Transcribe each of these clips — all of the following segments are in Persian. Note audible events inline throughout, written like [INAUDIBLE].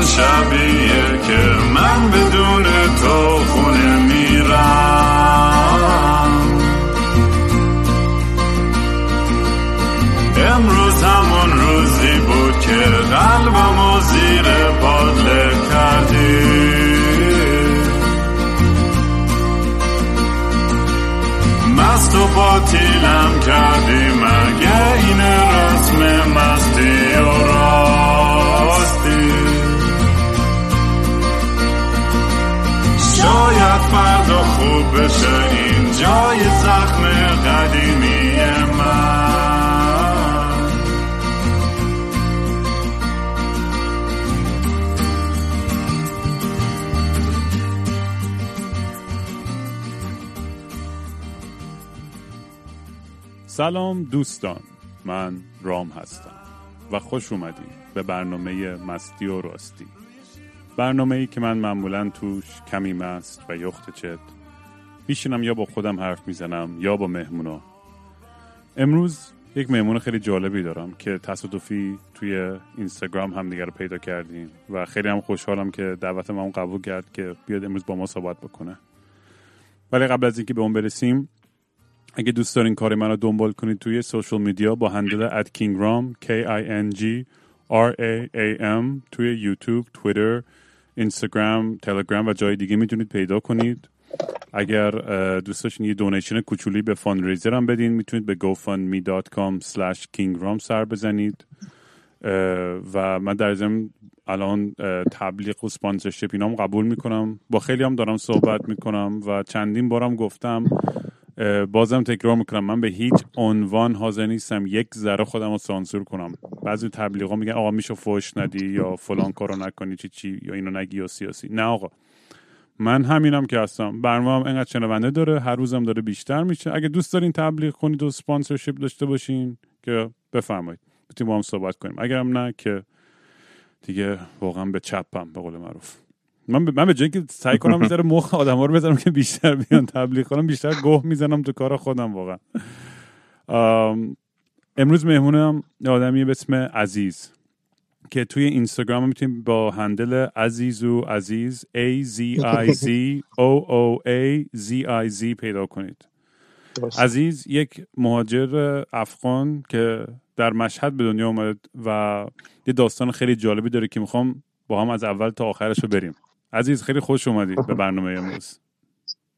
همون شبیه که من بدون سلام دوستان من رام هستم و خوش اومدید به برنامه مستی و راستی. برنامه ای که من معمولا توش کمی مست و یخت چت میشینم یا با خودم حرف می‌زنم یا با مهمونا. امروز یک مهمون خیلی جالبی دارم که تصادفی توی اینستاگرام هم دیگر رو پیدا کردیم و خیلی هم خوشحالم که دعوت من قبول کرد که بیاد امروز با ما صحبت بکنه. ولی قبل از اینکه به اون برسیم اگه دوست دارین کار من رو دنبال کنید توی social media با handle at kingram k i n g r a a m توی یوتیوب تویتر اینستاگرام تلگرام و جای دیگه می‌تونید پیدا کنید. اگر دوست داشتین یه donation کوچولی به fundraiser هم بدین می‌تونید به gofundme.com slash kingram سر بزنید. و من در ضمن الان تبلیغ و سپانسرشپ اینام قبول می‌کنم. با خیلی هم دارم صحبت می‌کنم و چندین بارم گفتم بازم تکرار می‌کنم. من به هیچ عنوان حاضر نیستم یک ذره خودم رو سانسور کنم. بعضی تبلیغا میگن آقا میشه فوش ندی یا فلان کارو نکنی چی چی یا اینو نگی یا سیاسی. نه آقا. من همینم که هستم. برنامه هم انقدر شنونده داره هر روزم داره بیشتر میشه. اگه دوست دارین تبلیغ کنید و سپانسرشیپ داشته باشین که بفرمایید. بتونیم با هم صحبت کنیم. اگرم نه که دیگه واقعا به چپم به قول معروف. من من به جایی که سعی کنم بذاره مخ آدما رو بزنم که بیشتر بیان تبلیغ کنم بیشتر گوه می‌زنم تو کار خودم واقعا. امروز مهمونم آدمی به اسم عزیز که توی اینستاگرام می‌تونیم با هندل عزیزو عزیز A Z I Z O O A Z I Z پیدا کنید. عزیز یک مهاجر افغان که در مشهد به دنیا اومد و یه داستان خیلی جالبی داره که می‌خوام با هم از اول تا آخرش رو بریم. عزیز خیلی خوش اومدی به [LAUGHS] برنامه امروز.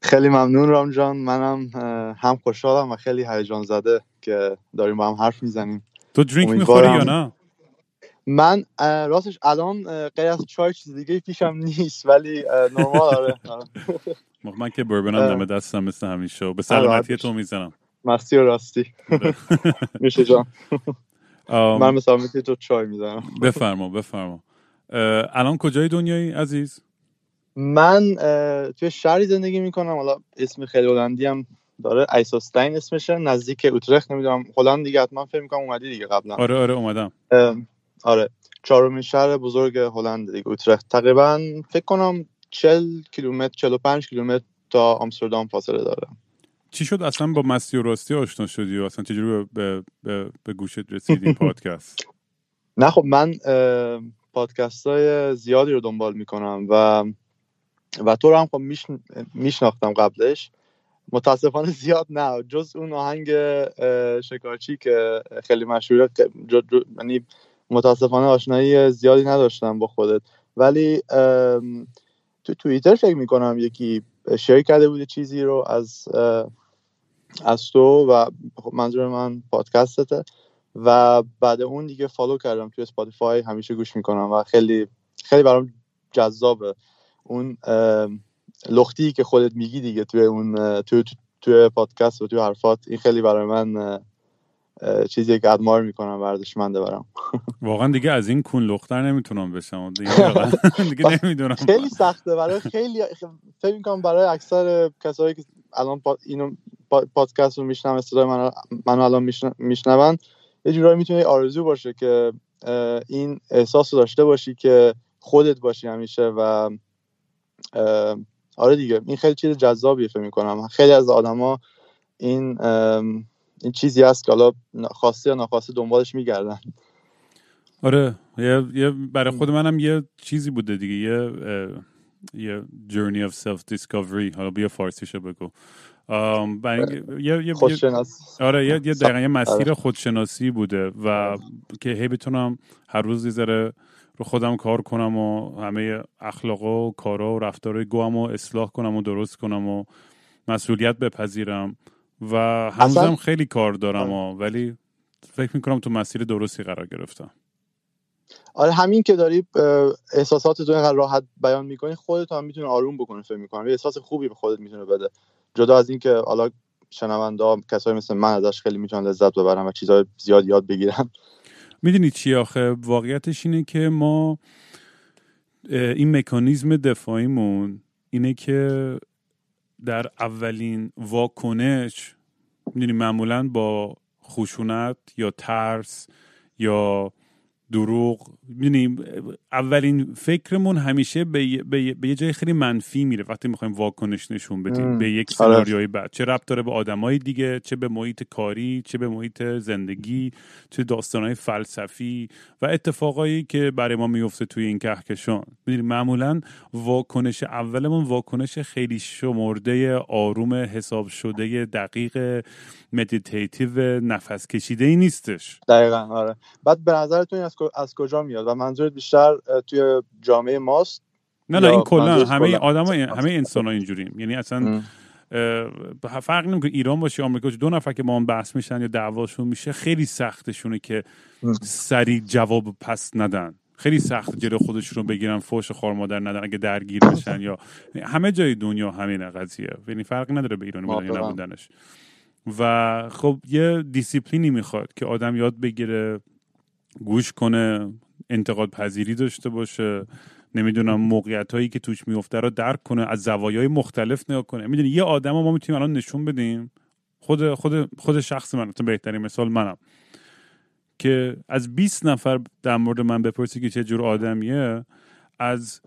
خیلی ممنون رام جان. منم هم خوشحالم و خیلی هیجان زده که داریم با هم حرف می‌زنیم. تو درینک می‌خوری یا نه؟ من راستش الان غیر از چای چیز دیگه پیشم نیست ولی نرمال آره. [LAUGHS] من که بربنم دم دستم مثل همیشه [LAUGHS] به سلامتی تو می‌زنم. مستی و راستی. میشه جان. من سلامتی تو چای می‌زنم. بفرما بفرما. الان کجای دنیایی عزیز؟ من توی شهری زندگی می‌کنم. حالا اسم خیلی هلندی هم داره. ایسوستاین اسمشه. نزدیک اوترخت نمی‌دونم. هلند دیگه حتما فکر می‌کنم اومدی دیگه قبلا. آره آره اومدم. آره. چهارمین شهر بزرگ هلند دیگه اوترخت. تقریبا فکر کنم 40 کیلومتر 45 کیلومتر تا آمستردام فاصله داره. چی شد؟ اصلا با مستی و راستی آشنا شدی و اصلا چجوری به, به, به گوشت رسیدی [LAUGHS] پادکست؟ نه خب من پادکست های زیادی رو دنبال می‌کنم و و تو رو هم خب میشناختم قبلش. متاسفانه [LAUGHS] زیاد نه. جز اون آهنگ شکارچی که خیلی مشهوره یعنی متاسفانه آشنایی زیادی نداشتم با خودت. ولی تو توییتر فکر می‌کنم یکی share کرده بوده چیزی رو از از تو و خب منظور من پادکستته و بعد اون دیگه follow کردم توی Spotify همیشه گوش می‌کنم و خیلی خیلی برام جذابه. اون لختی که خودت میگی دیگه توی اون توی توی پادکست و توی حرفات این خیلی برای من چیزی که ادمار می‌کنم ورزشمنده برام. واقعا دیگه از این کون لختر نمی‌تونم بشم. دیگه, [LAUGHS] دیگه نمی‌دونم. خیلی سخته برای خیلی فکر می‌کنم برای اکثر کسایی که الان اینو پادکست رو میشنم صدای من منو الان میشنون یه جورایی می‌تونه آرزو باشه که این احساس رو داشته باشی که خودت باشی همیشه و آره دیگه این خیلی چیز جذابیه فکر می‌کنم. خیلی از آدما این این چیزی هست که حالا خواسته یا ناخواسته دنبالش میگردن. آره یه, یه برای خود منم یه چیزی بوده دیگه یه یه journey of self discovery حالا بیا فارسیشو بگو. آره. یه یه آره یه یه دقیقا یه مسیر آره. خودشناسی بوده و که هی بتونم هر روز ذره رو خودم کار کنم و همه اخلاق و کارا و رفتار گوام و اصلاح کنم و درست کنم و مسئولیت بپذیرم و هنوزم خیلی کار دارم و ولی فکر می‌کنم تو مسیر درستی قرار گرفتم. آره همین که داری احساسات تو اینقدر راحت بیان می‌کنی خودت هم می‌تونه آروم بکنه فکر می‌کنم یه احساس خوبی به خودت می‌تونه بده. جدا از اینکه حالا شنونده کسایی مثل من ازش خیلی می‌تونن لذت ببرم و چیزهای زیاد یاد بگیرم می‌دونی چی آخه؟ واقعیتش اینه که ما این مکانیزم دفاعیمون اینه که در اولین واکنش می‌دونی معمولا با خشونت یا ترس یا دروغ. می‌دونیم اولین فکرمون همیشه به, به, به یه جای خیلی منفی میره وقتی می‌خوایم واکنش نشون بدیم. به یک آره. سناریوی بعد. چه ربط داره به آدمای دیگه چه به محیط کاری چه به محیط زندگی چه داستانهای فلسفی و اتفاقایی که برای ما میفته توی این کهکشان. می‌دونیم معمولا واکنش اولمون واکنش خیلی شمرده آروم حساب شده دقیق meditative نفس کشیده ای نیستش. دقیقا آره. بعد به نظرتون از, از کجا میاد؟ و منظورت بیشتر توی جامعه ماست؟ نه نه این کلا همه آدم همه انسان ها اینجوریم. یعنی اصلا فرق نمی‌کنه ایران باشه آمریکا باشه. دو نفر که با هم بحث میشن یا دعواشون میشه خیلی سختشونه که سریع جواب پس ندن. خیلی سخت جلو خودشون رو بگیرن فوش خار مادر ندن اگه درگیر بشن یا همه جای دنیا همین قضیه. یعنی فرق نداره به ایران بودن یا نبودنش. و خب یه دیسیپلینی می‌خواد که آدم یاد بگیره. گوش کنه انتقاد پذیری داشته باشه. نمی‌دونم موقعیت هایی که توش میفته رو درک کنه از زوایای مختلف نگاه کنه. می‌دونی یه آدم ما می‌تونیم الان نشون بدیم. خود خود خود شخص من تو بهترین مثال منم. که از 20 نفر در مورد من بپرسی که چه جور آدمیه از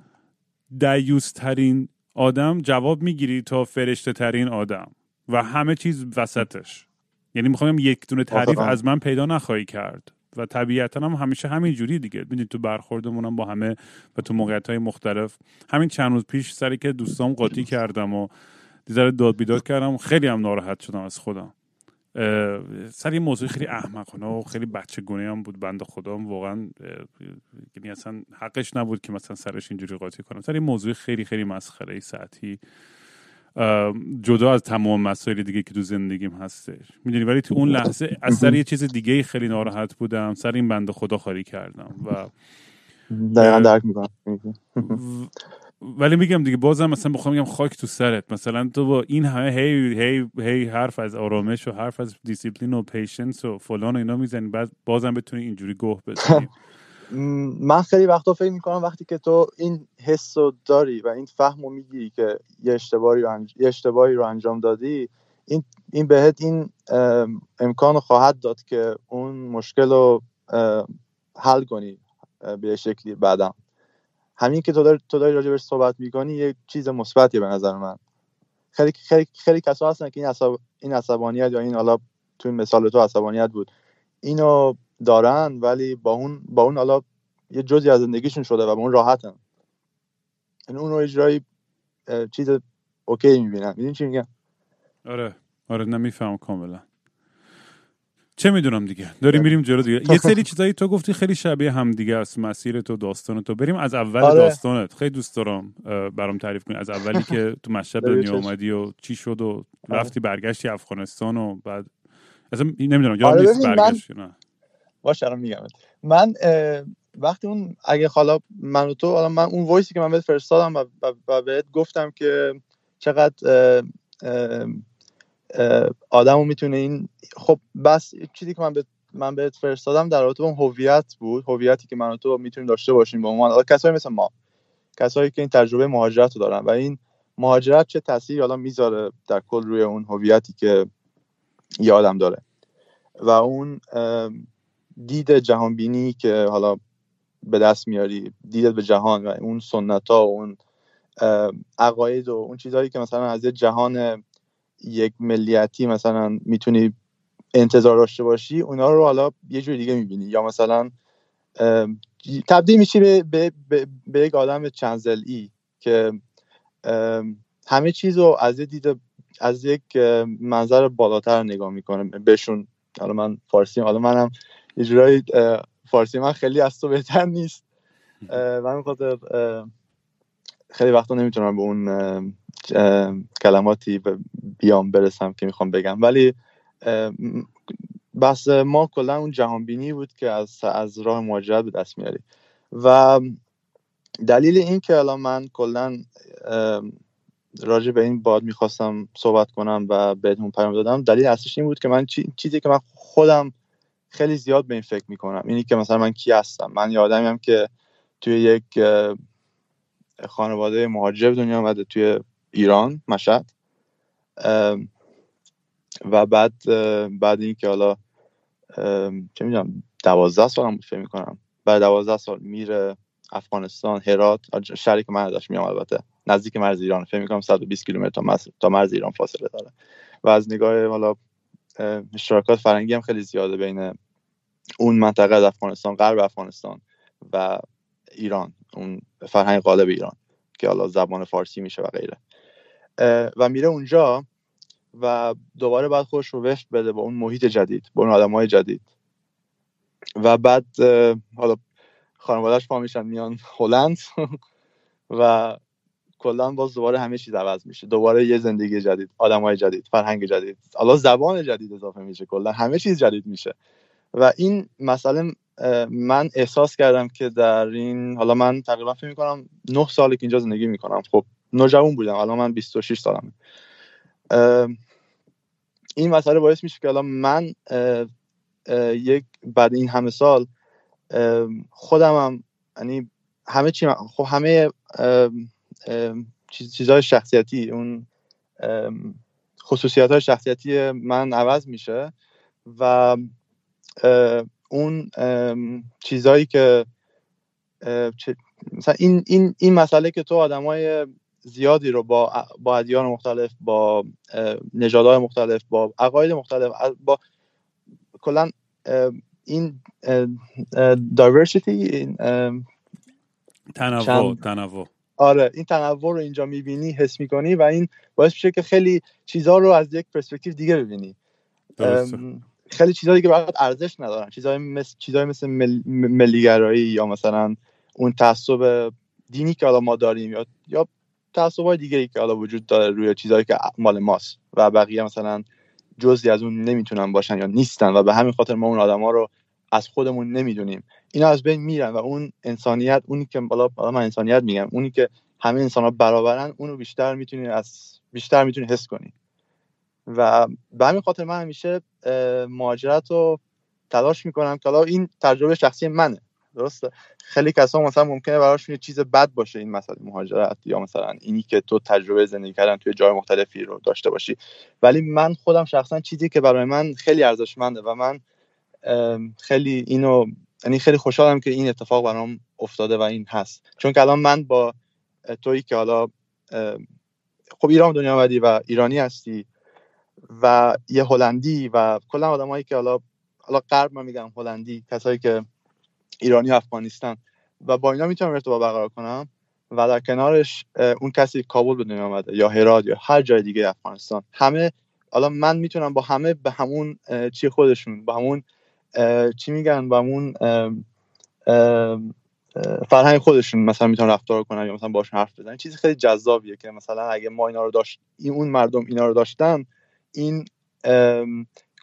دیوس ترین آدم جواب می‌گیری تا فرشته ترین آدم. و همه چیز وسطش. یعنی می‌خوام یک دونه تعریف از من پیدا نخواهی کرد. و طبیعتا هم همیشه همین جوری دیگه. می‌دونید تو برخوردمونم با همه و تو موقعیت های مختلف. همین چند روز پیش سری که دوستام قاطی کردم و دیزار داد بیداد کردم خیلی هم ناراحت شدم از خودم. سر یه موضوع خیلی احمقانه و خیلی بچه گونه هم بود بند خودم واقعا یعنی اصلا حقش نبود که مثلا سرش اینجوری قاطی کنم. سر یه موضوع خیلی خیلی مسخره. ساعتی جدا از تمام مسائل دیگه که تو زندگیم هستش. می‌دونی ولی تو اون لحظه از سر یه چیز دیگه خیلی ناراحت بودم. سر این بنده خدا خالی کردم و دقیقا درک می‌کنم. ولی میگم دیگه بازم مثلا بخوام میگم خاک تو سرت. مثلا تو با این همه هی هی هی حرف از آرامش و حرف از دیسیپلین و patience و فلان و اینا می‌زنی بعد بازم بتونی اینجوری گوه بزنی. [LAUGHS] من خیلی وقتا فکر می‌کنم وقتی که تو این حس رو داری و این فهم رو می‌گیری که یه اشتباهی رو, یه اشتباهی رو انجام دادی این, این بهت این امکان رو خواهد داد که اون مشکل رو حل کنی به شکلی بعدم. همین که تو داری, تو داری راجبش صحبت می‌کنی یه چیز مثبتیه به نظر من. خیلی خیلی خیلی کسا هستن که این عصب... این عصبانیت یا این حالا تو این مثال تو عصبانیت بود. اینو دارن ولی با اون با اون حالا یه جزی از زندگیشون شده و با اون راحتن. این یعنی اون رو اجرایی چیز اوکی می‌بینم میدین چی میگم؟ آره. آره نمیفهم کاملا. چه می‌دونم دیگه؟ داریم میریم جلو دیگه. یه سری [LAUGHS] چیزایی تو گفتی خیلی شبیه هم دیگه است. مسیر تو داستان تو. بریم از اول آره. داستانت. خیلی دوست دارم برام تعریف کنی. از اولی که تو مشهد دنیا اومدی و چی شد و آره. رفتی برگشتی افغانستان و بعد اصلا نمی‌دونم یاد آره نیست برگشتی نه. باشه الان میگم. من وقتی اون اگه حالا من و تو حالا من اون وایسی که من بهت فرستادم و, و بهت گفتم که چقدر آدمو می‌تونه این خب بس چیزی که من به من بهت فرستادم در رابطه با هویت بود هویتی که من و تو می‌تونیم داشته باشیم به عنوان کسایی مثل ما کسایی که این تجربه مهاجرت رو دارن و این مهاجرت چه تاثیری حالا می‌ذاره در کل روی اون هویتی که یه آدم داره. و اون دید جهانبینی که حالا به دست میاری دیدت به جهان و اون سنت ها و اون عقاید و اون چیزهایی که مثلا از جهان یک ملیتی مثلا می‌تونی انتظار داشته باشی اونا رو حالا یه جور دیگه می‌بینی. یا مثلا تبدیل میشی به, به, به, به یک آدم چنزلی که همه چیز رو از یه دید از یک منظر بالاتر نگاه می‌کنه. بهشون حالا من فارسی حالا منم یه فارسی من خیلی از تو بهتر نیست. من خاطر خیلی وقتا نمی‌تونم به اون کلماتی بیام برسم که می‌خوام بگم. ولی بس ما کلا اون جهانبینی بود که از, از راه مهاجرت به دست میاری. و دلیل این که الان من کلا راجع به این باد می‌خواستم صحبت کنم و بهتون پیام دادم دلیل اصلیش این بود که من چیزی که من خودم خیلی زیاد به این فکر می‌کنم. اینی که مثلا من کی هستم؟ من یه آدمی که توی یک خانواده مهاجر دنیا آمده توی ایران مشهد. و بعد بعد اینکه حالا چه می‌دونم دوازده سال هم فکر می‌کنم. بعد دوازده سال میره افغانستان هرات شهری که من ازش میام البته. نزدیک مرز ایران. فکر می‌کنم 120 کیلومتر تا مرز ایران فاصله داره. و از نگاه حالا اشتراکات فرنگی هم خیلی زیاده بین اون منطقه از افغانستان غرب افغانستان و ایران اون فرهنگ غالب ایران که حالا زبان فارسی میشه و غیره. و میره اونجا و دوباره بعد خودش رو وفت بده با اون محیط جدید با اون آدم های جدید. و بعد حالا خانوادهش پا میشن میان هلند [LAUGHS] و کلا باز دوباره همه چیز عوض میشه. دوباره یه زندگی جدید آدم های جدید فرهنگ جدید حالا زبان جدید اضافه میشه کلا همه چیز جدید میشه. و این مسئله من احساس کردم که در این حالا من تقریبا فکر می‌کنم نه سال که اینجا زندگی می‌کنم. خب نوجوان بودم الان من 26 سالمه. این مسئله باعث میشه که الان من یک بعد این همه سال خودمم یعنی همه چی خب همه چیزهای شخصیتی اون خصوصیت های شخصیتی من عوض میشه و اون چیزهایی که مثلا این, این, این مسئله که تو آدمای زیادی رو با با ادیان مختلف با نژادهای مختلف با عقاید مختلف با کلا این دایورسیتی این تنوع تنوع. آره این تنوع رو اینجا می‌بینی حس می‌کنی و این باعث میشه که خیلی چیزها رو از یک پرسپکتیو دیگه ببینی. خیلی چیزهایی که برات ارزش ندارن. چیزهای مثل چیزهای مثل مل... ملیگرایی یا مثلا اون تعصب دینی که حالا ما داریم یا یا تعصبای دیگه که حالا وجود داره روی چیزهایی که مال ماست و بقیه مثلا جزی از اون نمی‌تونن باشن یا نیستن و به همین خاطر ما اون آدما رو از خودمون نمی‌دونیم. اینا از بین میرن و اون انسانیت اونی که بالا من انسانیت میگم اونی که همه انسان ها برابرن اونو بیشتر می‌تونی از بیشتر می‌تونی حس کنی. و به همین خاطر من همیشه مهاجرت رو تلاش می‌کنم که حالا این تجربه شخصی منه. درسته؟ خیلی کسا مثلا ممکنه براشون یه چیز بد باشه این مسئله مهاجرت یا مثلا اینی که تو تجربه زندگی کردن توی جای مختلفی رو داشته باشی. ولی من خودم شخصا چیزی که برای من خیلی ارزشمنده و من خیلی اینو یعنی خیلی خوشحالم که این اتفاق برام افتاده و این هست. چون که الان من با تویی که حالا خب ایران دنیا و ایرانی هستی. و یه هلندی و کلا آدمایی که حالا حالا غرب من میگم هلندی کسایی که ایرانی و افغانستان. و با اینا می‌تونم ارتباط برقرار کنم و در کنارش اون کسی کابل به دنیا آمده یا هرات یا هر جای دیگه افغانستان. همه حالا من می‌تونم با همه به همون چی خودشون با همون چی میگن با همون فرهنگ خودشون مثلا می‌تونن رفتار کنن یا مثلا باشون حرف بزنن چیزی خیلی جذابیه که مثلا اگه ما اینا رو داشت این اون مردم اینا رو داشتن این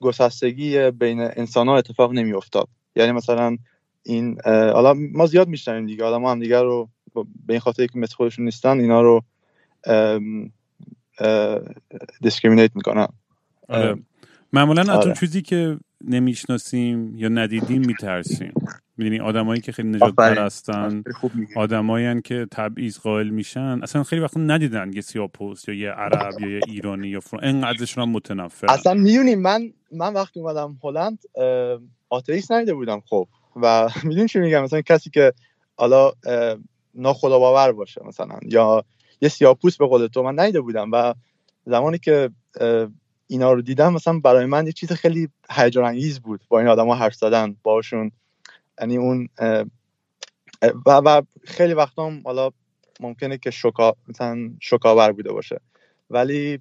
گسستگی بین انسان ها اتفاق نمیافتاد یعنی مثلا این حالا ما زیاد میشنیم دیگه حالا ما هم دیگه رو به این خاطر که مثل خودشون نیستن اینا رو discriminate می‌کنن آره. معمولا از آره. چیزی که نمی‌شناسیم یا ندیدیم میترسیم می‌دونی آدمایی که خیلی نژاد پرستن آدمایی که تبعیض قائل میشن اصلا خیلی وقت ندیدن یه سیاپوست یا یه عرب یا یه ایرانی یا فلان انقدرشون هم متنفر اصلا می‌دونی من من وقتی اومدم هلند آتئیست ندیده بودم خب. و [LAUGHS] می‌دونی چی میگم؟ مثلا کسی که حالا ناخدا باور باشه مثلا یا یه سیاپوست به قول تو من ندیده بودم. و زمانی که اینا رو دیدم مثلا برای من یه چیز خیلی هیجان انگیز بود با این آدما حرف زدن باشون یعنی اون و, و خیلی وقتا هم حالا ممکنه که شکا مثلا شکاور بوده باشه. ولی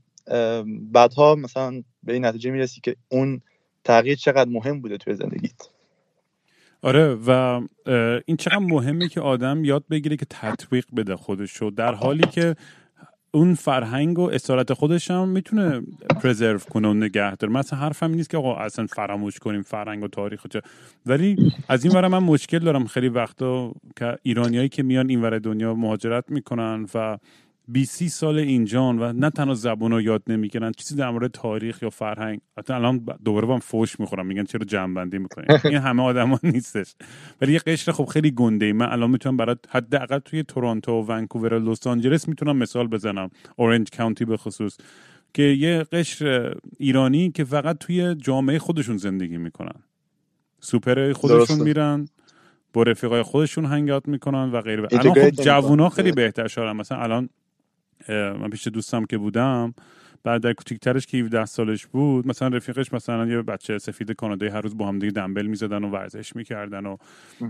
بعدها مثلا به این نتیجه می‌رسی که اون تغییر چقدر مهم بوده توی زندگیت. آره و این چقدر مهمه که آدم یاد بگیره که تطبیق بده خودشو در حالی که اون فرهنگ و اصالت خودش هم می‌تونه پرزرو کنه و نگه داره. مثلا حرفم نیست که آقا اصلا فراموش کنیم فرهنگ و تاریخ چه. ولی از این ور من مشکل دارم خیلی وقتا که ایرانیایی که میان این ور دنیا مهاجرت می‌کنن و 20 سال اینجان و نه تنها زبان رو یاد نمی‌گیرن چیزی در مورد تاریخ یا فرهنگ. حتی الان دوباره با فوش می‌خورم میگن چرا جنبندی می‌کنین [LAUGHS] این همه آدما نیستش. ولی یه قشر خب خیلی گنده ای من الان می‌تونم برات حداقل توی تورنتو و ونکوور و لس آنجلس می‌تونم مثال بزنم. اورنج کانتی به خصوص. که یه قشر ایرانی که فقط توی جامعه خودشون زندگی می‌کنن. سوپر خودشون میرن با رفیقای خودشون هنگات می‌کنن و غیره. الان خب جوونا خیلی بهتر شدن. مثلا الان من پیش دوستم که بودم بعد در کوچیکترش که 17 سالش بود مثلا رفیقش مثلا یه بچه سفید کانادایی هر روز با هم دیگه دنبل می‌زدن و ورزش می‌کردن و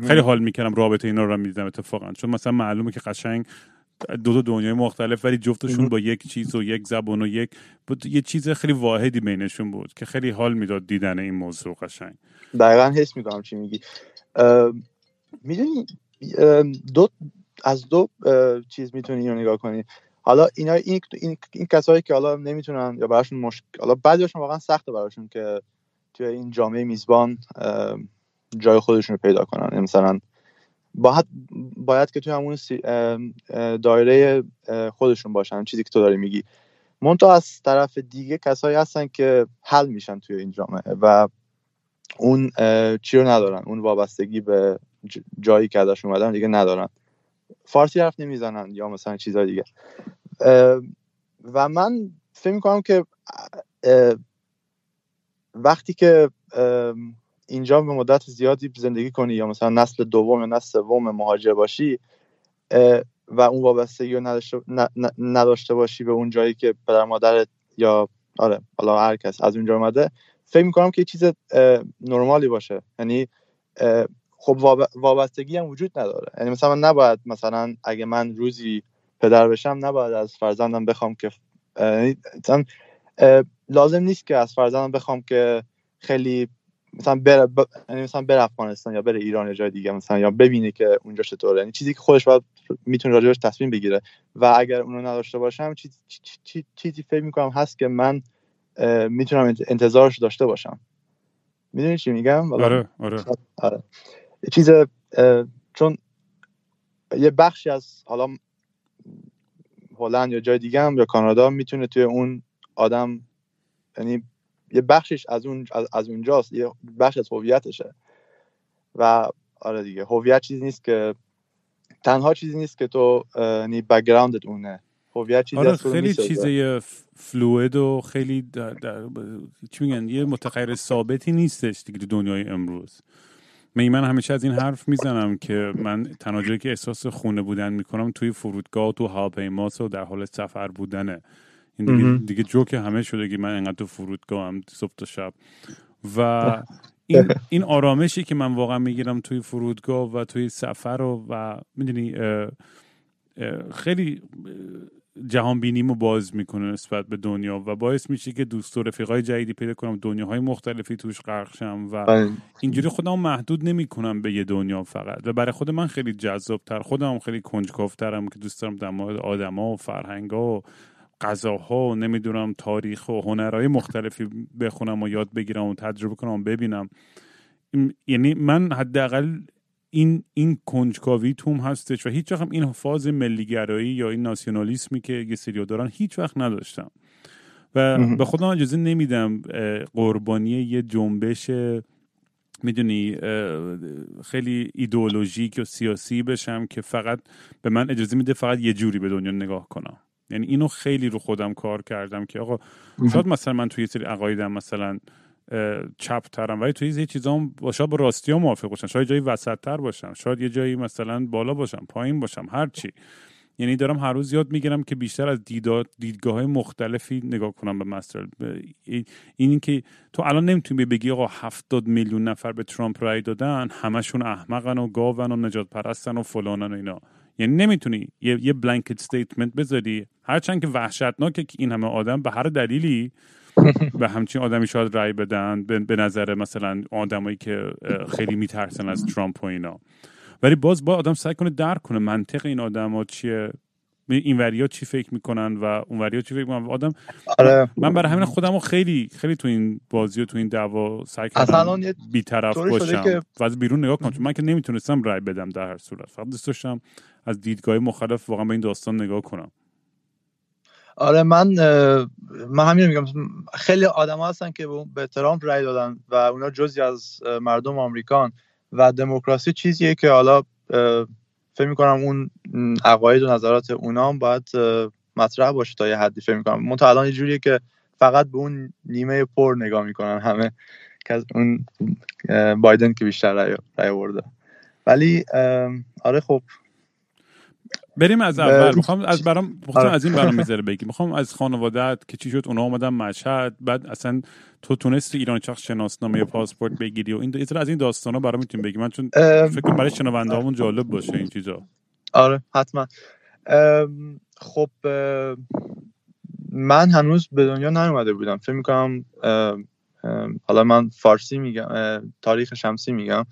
خیلی حال می‌کردم رابطه اینا رو می‌دیدم اتفاقا. چون مثلا معلومه که قشنگ دو تا دنیای مختلف ولی جفتشون با یک چیز و یک زبان و یک یه چیز خیلی واحدی بینشون بود که خیلی حال می‌داد دیدن این موضوع قشنگ. دقیقا حس می‌کنم چی میگی. می‌دونی دو از دو چیز می‌تونی رو نگاه کنی. حالا اینا این, این, این کسایی که حالا نمی‌تونن یا براشون مشکل حالا بعضیشون واقعا سخته براشون که توی این جامعه میزبان جای خودشون رو پیدا کنن. یعنی مثلا باید, باید که توی همون دایره خودشون باشن. چیزی که تو داری میگی. منتها از طرف دیگه کسایی هستن که حل میشن توی این جامعه و اون چی رو ندارن. اون وابستگی به جایی که ازش اومدن دیگه ندارن. فارسی حرف نمی‌زنن یا مثلا چیزای دیگه. و من فکر می‌کنم که وقتی که اینجا به مدت زیادی زندگی کنی یا مثلا نسل دوم یا نسل سوم مهاجر باشی و اون وابستگی رو نداشته, باشی به اون جایی که پدر مادرت یا آره حالا هر کس از اونجا اومده فکر می‌کنم که چیز نرمالی باشه. یعنی خب وابستگی هم وجود نداره. یعنی مثلا من نباید مثلا اگه من روزی پدر بشم نباید از فرزندم بخوام که یعنی لازم نیست که از فرزندم بخوام که خیلی مثلا بره ب... یعنی مثلا بره افغانستان یا بره ایران یا جای دیگه مثلا یا ببینه که اونجا چطوره. یعنی چیزی که خودش باید می‌تونه راجبش تصمیم بگیره. و اگر اونو نداشته باشم چیزی چیزی, چیزی فکر می‌کنم هست که من می‌تونم انتظارش داشته باشم. می‌دونی چی میگم؟ آره آره. آره. چیز چون یه بخشی از حالا هلند یا جای دیگه هم یا کانادا می‌تونه توی اون آدم یعنی یه بخشش از اون از اونجاست یه بخش از هویتشه. و آره دیگه هویت چیزی نیست که تنها چیزی نیست که تو یعنی بکگراندت اونه. هویت چیزی آره خیلی چیزه فلوید و خیلی در, در چی میگن؟ یه متغیر ثابتی نیستش دیگه دنیای امروز. من من همیشه از این حرف می‌زنم که من تنها که احساس خونه بودن می‌کنم توی فرودگاه تو هواپیماست و در حال سفر بودنه. این دیگه, دیگه جوک همه شده که من انقدر تو فرودگاه هم صبح تا شب. و [LAUGHS] این, این آرامشی که من واقعا می‌گیرم توی فرودگاه و توی سفر و, و می‌دونی خیلی جهان بینیمو باز می‌کنه نسبت به دنیا و باعث میشه که دوست و رفیقای جدیدی پیدا کنم دنیاهای مختلفی توش غرق شم و بله. اینجوری خودم محدود نمی‌کنم به یه دنیا فقط و برای خود من خیلی جذابتر خودم خیلی کنجکاوترم که دوست دارم در مورد آدما و فرهنگا و غذاها و نمی‌دونم تاریخ و هنرهای مختلفی بخونم و یاد بگیرم و تجربه کنم و ببینم یعنی من حداقل این این کنجکاوی توم هستش و هیچ وقت این فاز ملیگرایی یا این ناسیونالیسمی که یه سریو دارن هیچ وقت نداشتم. و به خودم اجازه نمیدم قربانی یه جنبش می‌دونی خیلی ایدئولوژیک و سیاسی بشم که فقط به من اجازه میده فقط یه جوری به دنیا نگاه کنم. یعنی اینو خیلی رو خودم کار کردم که آقا شاید مثلا من توی یه سری عقایدم مثلا چپ ترم ولی توی یه چیزا با شاید با راستی ها موافق باشم شاید جایی وسط تر باشم. شاید یه جایی مثلا بالا باشم پایین باشم هر چی. یعنی دارم هر روز یاد می‌گیرم که بیشتر از دیدگاه های مختلفی نگاه کنم به مسئله. این که تو الان نمی‌تونی بگی آقا هفتاد میلیون نفر به ترامپ رای دادن همشون احمقن و گاون و نژاد پرستن و فلانن و اینا. یعنی نمی‌تونی یه, یه blanket statement بذاری. هرچند که وحشتناکه که این همه آدم به هر دلیلی به همچین آدمی شاید رای بدن به نظر مثلا آدمایی که خیلی میترسن از ترامپ و اینا. ولی باز با آدم سعی کنه درک کنه منطق این آدم چیه. این وریا چی فکر می‌کنن و اون وریا چی فکر می‌کنن. آدم آره. من برای همین خودم خیلی خیلی تو این بازی و تو این دعوا سعی کردم بیطرف باشم که... و از بیرون نگاه کنم. چون من که نمی‌تونستم رای بدم در هر صورت. فقط دوست داشتم از دیدگاه مخالف واقعا به این داستان نگاه کنم. آره من من همین میگم. خیلی آدم هستن که به ترامپ رای دادن و اونا جزی از مردم آمریکان. و دموکراسی چیزیه که حالا فکر می‌کنم اون عقاید و نظرات اونا هم باید مطرح باشه تا یه حدی فکر می‌کنم. من تا الان یه جوریه که فقط به اون نیمه پر نگاه می‌کنن همه که اون بایدن که بیشتر رای, رای ولی آره خب بریم از اول. می‌خوام از برام آره. از این برام [LAUGHS] می‌ذاره بگی. می‌خوام از خانوادت که چی شد اونا اومدن مشهد بعد اصلا تو تونستی ایران شخص شناسنامه پاسپورت بگیری و این از این داستانا برام می‌تونی بگی. من چون فکر کنم برای شنونده همون جالب باشه این چیزا. آره حتما. خب من هنوز به دنیا نیومده بودم. فکر می‌کنم حالا من فارسی میگم تاریخ شمسی میگم.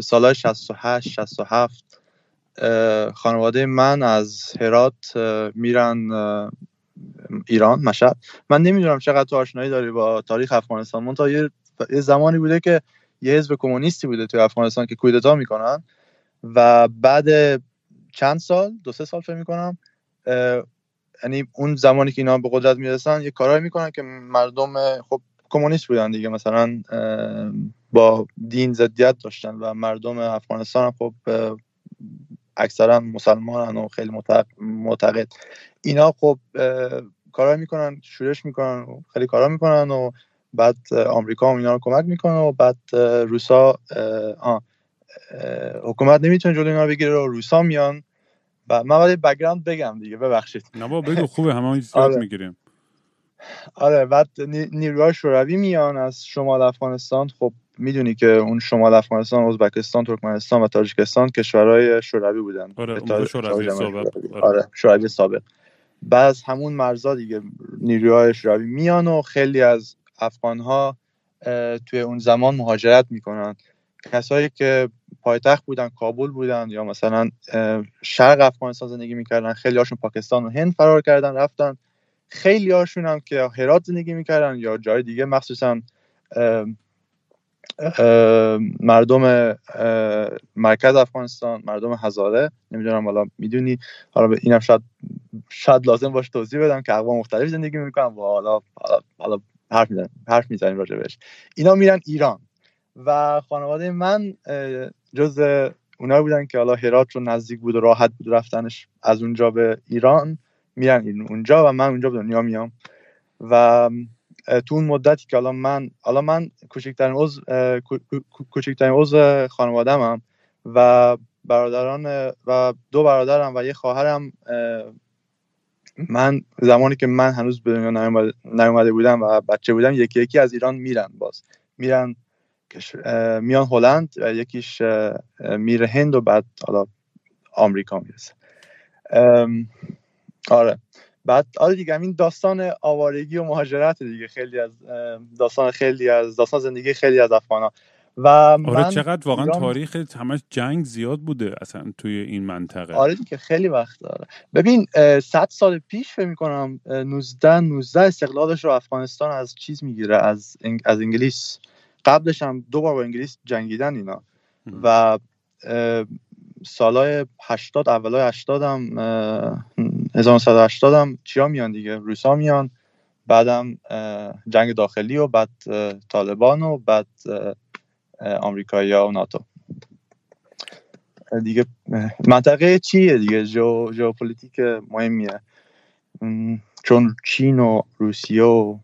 سالهای 68 67 خانواده من از هرات میرن ایران مشهد. من نمی‌دونم چقدر تو آشنایی داری با تاریخ افغانستان. من تا یه زمانی بوده که یه حزب کمونیستی بوده توی افغانستان که کودتا می‌کنن و بعد چند سال دو سه سال فکر می‌کنم یعنی اون زمانی که اینا به قدرت می‌رسن یه کارهایی می‌کنن که مردم خب کمونیست بودن دیگه. مثلا با دین ضدیت داشتن و مردم افغانستان خب اکثرا مسلمان و خیلی معتقد. اینا خب کارا می‌کنن شورش می‌کنن و خیلی کارا می‌کنن و بعد آمریکا هم اینا رو کمک می‌کنه و بعد روسا حکومت نمی‌تونه جلوی اینا بگیره و روسا میان. و من باید بگراند بگم دیگه ببخشید. نه بگو خوبه همه آره. می‌گیریم. آره بعد نیروهای شوروی میان از شمال افغانستان. خب می‌دونی که اون شمال افغانستان ازبکستان ترکمنستان و تاجیکستان کشورهای شوروی بودن. آره شوروی سابق. آره. شوروی سابق. بعد همون مرزا دیگه نیروهای شوروی میان و خیلی از افغان ها توی اون زمان مهاجرت می‌کنن. کسایی که پایتخت بودن کابل بودن یا مثلا شرق افغانستان زندگی می‌کردن خیلی هاشون پاکستان و هند فرار کردن رفتن. خیلی هاشون هم که هرات زندگی می‌کردن یا جای دیگه مخصوصا مردم مرکز افغانستان مردم هزاره نمی‌دونم حالا می‌دونی؟ حالا اینم شاید شاید لازم باشه توضیح بدم که اقوام مختلف زندگی می‌کنن. و حالا حالا, حرف می‌زنیم حرف می‌زنیم راجع بهش. اینا میرن ایران و خانواده من جز اونا بودن که حالا هرات رو نزدیک بود و راحت بود رفتنش از اونجا به ایران میرن اونجا و من اونجا به دنیا میام. و تو اون مدتی که الان من الان من کوچکترین عضو کوچکترین عضو خانواده‌ام و برادران و دو برادرم و یه خواهرم من زمانی که من هنوز به دنیا نیومده بودم و بچه بودم یکی یکی از ایران میرن باز. میرن میان هلند و یکیش میره هند و بعد حالا آمریکا می‌رسه. آره. بعد آره دیگه این داستان آوارگی و مهاجرت دیگه خیلی از داستان خیلی از داستان زندگی خیلی از افغانا. و آره چقدر واقعا تاریخ همش جنگ زیاد بوده اصلا توی این منطقه. آره دیگه خیلی وقت داره. ببین 100 سال پیش فکر می‌کنم 19 19 استقلالش رو افغانستان از چیز می‌گیره؟ از از انگلیس. قبلش هم دو بار با انگلیس جنگیدن اینا. و سالای 80 اولای 80 هم 1980 هم چیا میان دیگه؟ روسا میان بعدم جنگ داخلی و بعد طالبان و بعد آمریکایی و ناتو. دیگه منطقه چیه دیگه؟ جو ژئوپلیتیک مهمیه. چون چین و روسیه و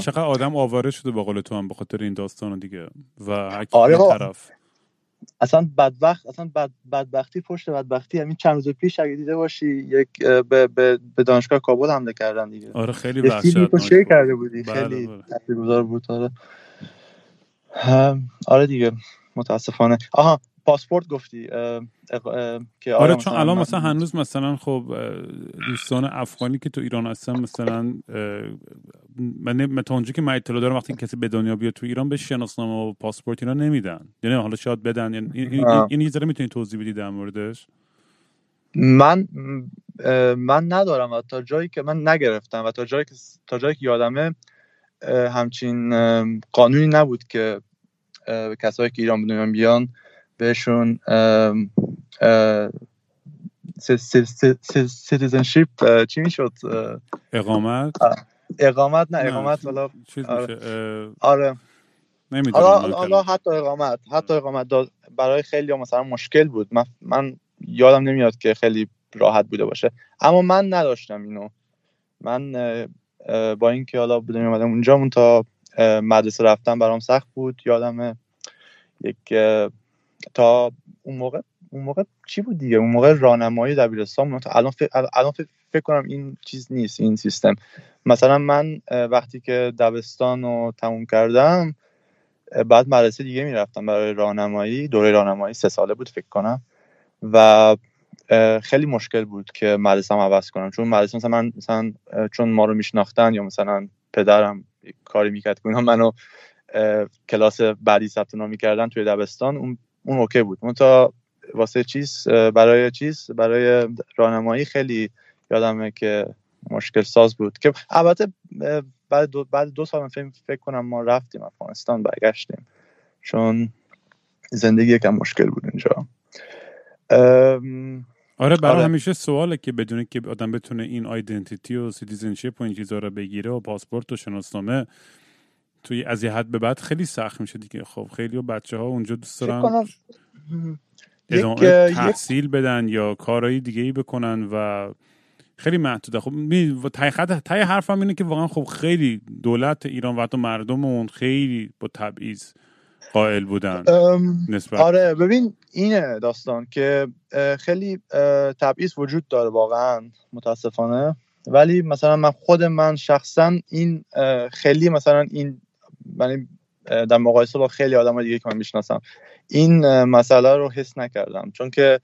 چقدر آدم آواره شده با قول تو هم به خاطر این داستان دیگه و آره طرف. اصلا بدبخت اصلا بد بدبختی پشت بدبختی. همین چند روز پیش اگه دیده باشی یک به, به, به دانشگاه کابل حمله کردن دیگه. آره خیلی وحشتناک کرده بودی. بله خیلی بله. تاثیرگذار بود آره. آره دیگه متاسفانه. آها پاسپورت گفتی اه، اق- اه، که آیا آره چون الان مثلا هنوز مثلا خب دوستان افغانی که تو ایران هستن مثلا من نمی- تا اونجا که من اطلاع دارم وقتی کسی به دنیا بیاد تو ایران به شناسنامه و پاسپورت اینا نمیدن. یعنی حالا شاید بدن. یعنی این- یه ذره می‌تونی توضیح بدی در موردش؟ من من ندارم و تا جایی که من نگرفتم و تا جایی که تا جایی که یادمه همچین قانونی نبود که کسایی که ایران به دنیا بیان بهشون citizenship چی می‌شد؟ اقامت؟ اقامت نه نه، اقامت حالا چیز آره. میشه آره. نمی‌دونم حالا حالا. حتی اقامت حتی اقامت داد برای خیلی مثلا مشکل بود. من, من یادم نمیاد که خیلی راحت بوده باشه. اما من نداشتم اینو. من با اینکه حالا دنیا اومدم اونجا مون تا اه، مدرسه رفتن برام سخت بود. یادم یک تا اون موقع اون موقع چی بود دیگه؟ اون موقع راهنمایی دبیرستان. الان فکر الان فکر کنم این چیز نیست این سیستم. مثلا من وقتی که دبستان رو تموم کردم بعد مدرسه دیگه می‌رفتم برای راهنمایی. دوره راهنمایی سه ساله بود فکر کنم. و خیلی مشکل بود که مدرسه عوض کنم. چون مدرسه مثلا من مثلا چون ما رو میشناختن یا مثلا پدرم کاری می‌کرد که منو کلاس بعدی ثبت نام می‌کردن توی دبستان اون اون okay بود. اون تا واسه چیز برای چیز برای راهنمایی خیلی یادمه که مشکل ساز بود که البته بعد دو, بعد دو سال من فکر, فکر کنم ما رفتیم افغانستان برگشتیم. چون زندگی یکم مشکل بود اونجا ام، آره برای آره. همیشه سواله که بدونه که آدم بتونه این identity و citizenship و این چیزا رو بگیره و پاسپورت و شناسنامه توی از یه حد به بعد خیلی سخت میشه دیگه. خب خیلی بچه ها اونجا دوست دارن ادامه تحصیل بدن یا کارهای دیگه ای بکنن و خیلی محدوده خب می- خط- ته حرفم اینه که واقعا خب خیلی دولت ایران و حتی مردم اون خیلی با تبعیض قائل بودن نسبت آره ببین اینه داستان که خیلی تبعیض وجود داره واقعا متاسفانه. ولی مثلا من خود من شخصا این خیلی مثلا این من اه، در مقایسه با خیلی آدم دیگه که من می‌شناسم این مسئله رو حس نکردم. چون که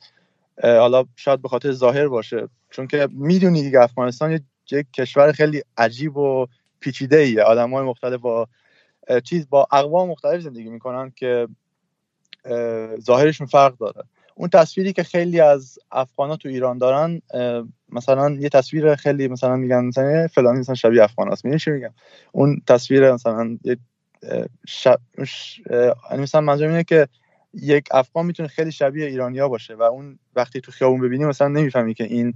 حالا شاید به خاطر ظاهر باشه. چون که می‌دونی دیگه افغانستان یه- کشور خیلی عجیب و پیچیده ایه آدم های مختلف با چیز با اقوام مختلف زندگی می‌کنن که اه، ظاهرشون فرق داره. اون تصویری که خیلی از افغانا تو ایران دارن مثلا یه تصویر خیلی مثلا میگن مثلا فلانی مثلا شبیه افغان است. چی میگم؟ اون تصویر مثلا یه شب ش- یعنی مثلا منظورم اینه که یک افغان می‌تونه خیلی شبیه ایرانیا باشه و اون وقتی تو خیابون ببینی مثلا نمی‌فهمی که این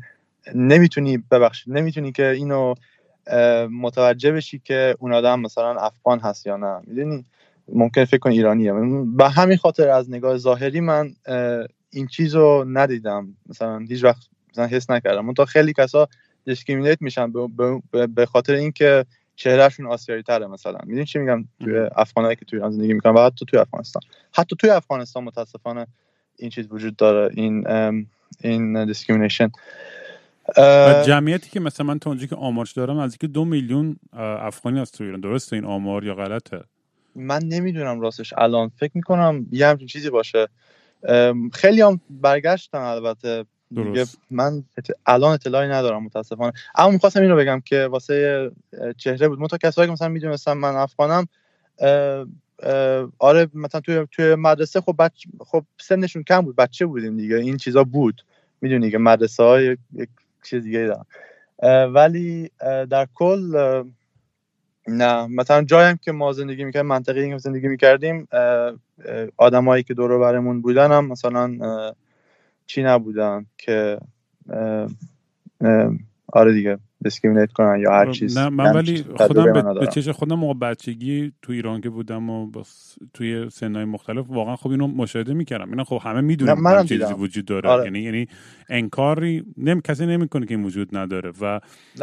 نمی‌تونی ببخشید نمی‌تونی که اینو متوجه بشی که اون آدم مثلا افغان هست یا نه. می‌دونی؟ ممکن فکر کن ایرانیه. به همین خاطر از نگاه ظاهری من این چیز رو ندیدم. مثلا هیچ وقت مثلا حس نکردم. تا خیلی کسا discriminate میشن به خاطر اینکه چهرهشون آسیایی تره مثلا. می‌دونی چی میگم؟ توی. افغانایی که توی ایران زندگی می‌کنن و حتی توی افغانستان. حتی توی افغانستان متاسفانه این چیز وجود داره این این discrimination و جمعیتی که مثلا من تا اونجا که آمارش دارم از اینکه دو میلیون افغانی هست تو ایران. درسته این آمار یا غلطه؟ من نمی‌دونم راستش. الان فکر می‌کنم یه همچین چیزی باشه. خیلی هم برگشتن البته. درست. من الان اطلاعی ندارم متاسفانه. اما می‌خواستم این رو بگم که واسه چهره بود. منتها کسایی که مثلا می‌دونستم من افغانم اه، اه، آره مثلا توی توی مدرسه خب بچ... خب سنشون کم بود بچه بودیم دیگه. این چیزا بود. می‌دونی که مدرسه های یک چیز دیگه دارن. اه، ولی در کل نه. مثلا جایم که ما زندگی می‌کردیم منطقه که زندگی می‌کردیم آدمایی که دور برمون بودن هم مثلا چی نبودن که اه، اه، آره دیگه discriminate کنن یا هر چیز نه من یعنی ولی خودم به, به. چش خودم موقع بچگی تو ایران که بودم و توی سنهای مختلف واقعا خب اینو مشاهده می‌کردم اینا خب همه هم چیزی. وجود داره آره. یعنی یعنی انکاری نمی کسی نمی‌کنه که این وجود نداره و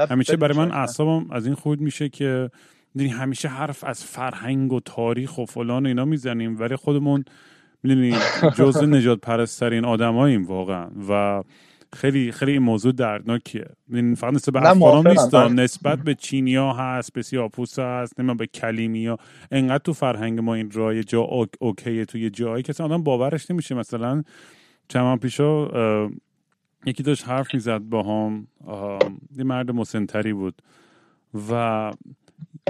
همیشه برای من. اعصابم از این خود میشه که می‌دونی همیشه حرف از فرهنگ و تاریخ و فلان و اینا می‌زنیم ولی خودمون می‌دونی [LAUGHS] جزء نجات پرسترین آدماییم واقعا و خیلی خیلی این موضوع دردناکیه. این فقط نسبت به افغانام نیست نسبت به چینیا هست به سیاپوس هست نمی‌دونم به کلیمیا انقدر تو فرهنگ ما این رای جا اوکیه توی جایی که آدم باورش نمیشه. مثلا چند پیشا یکی داشت حرف می‌زد با هم یه مرد مسنتری بود و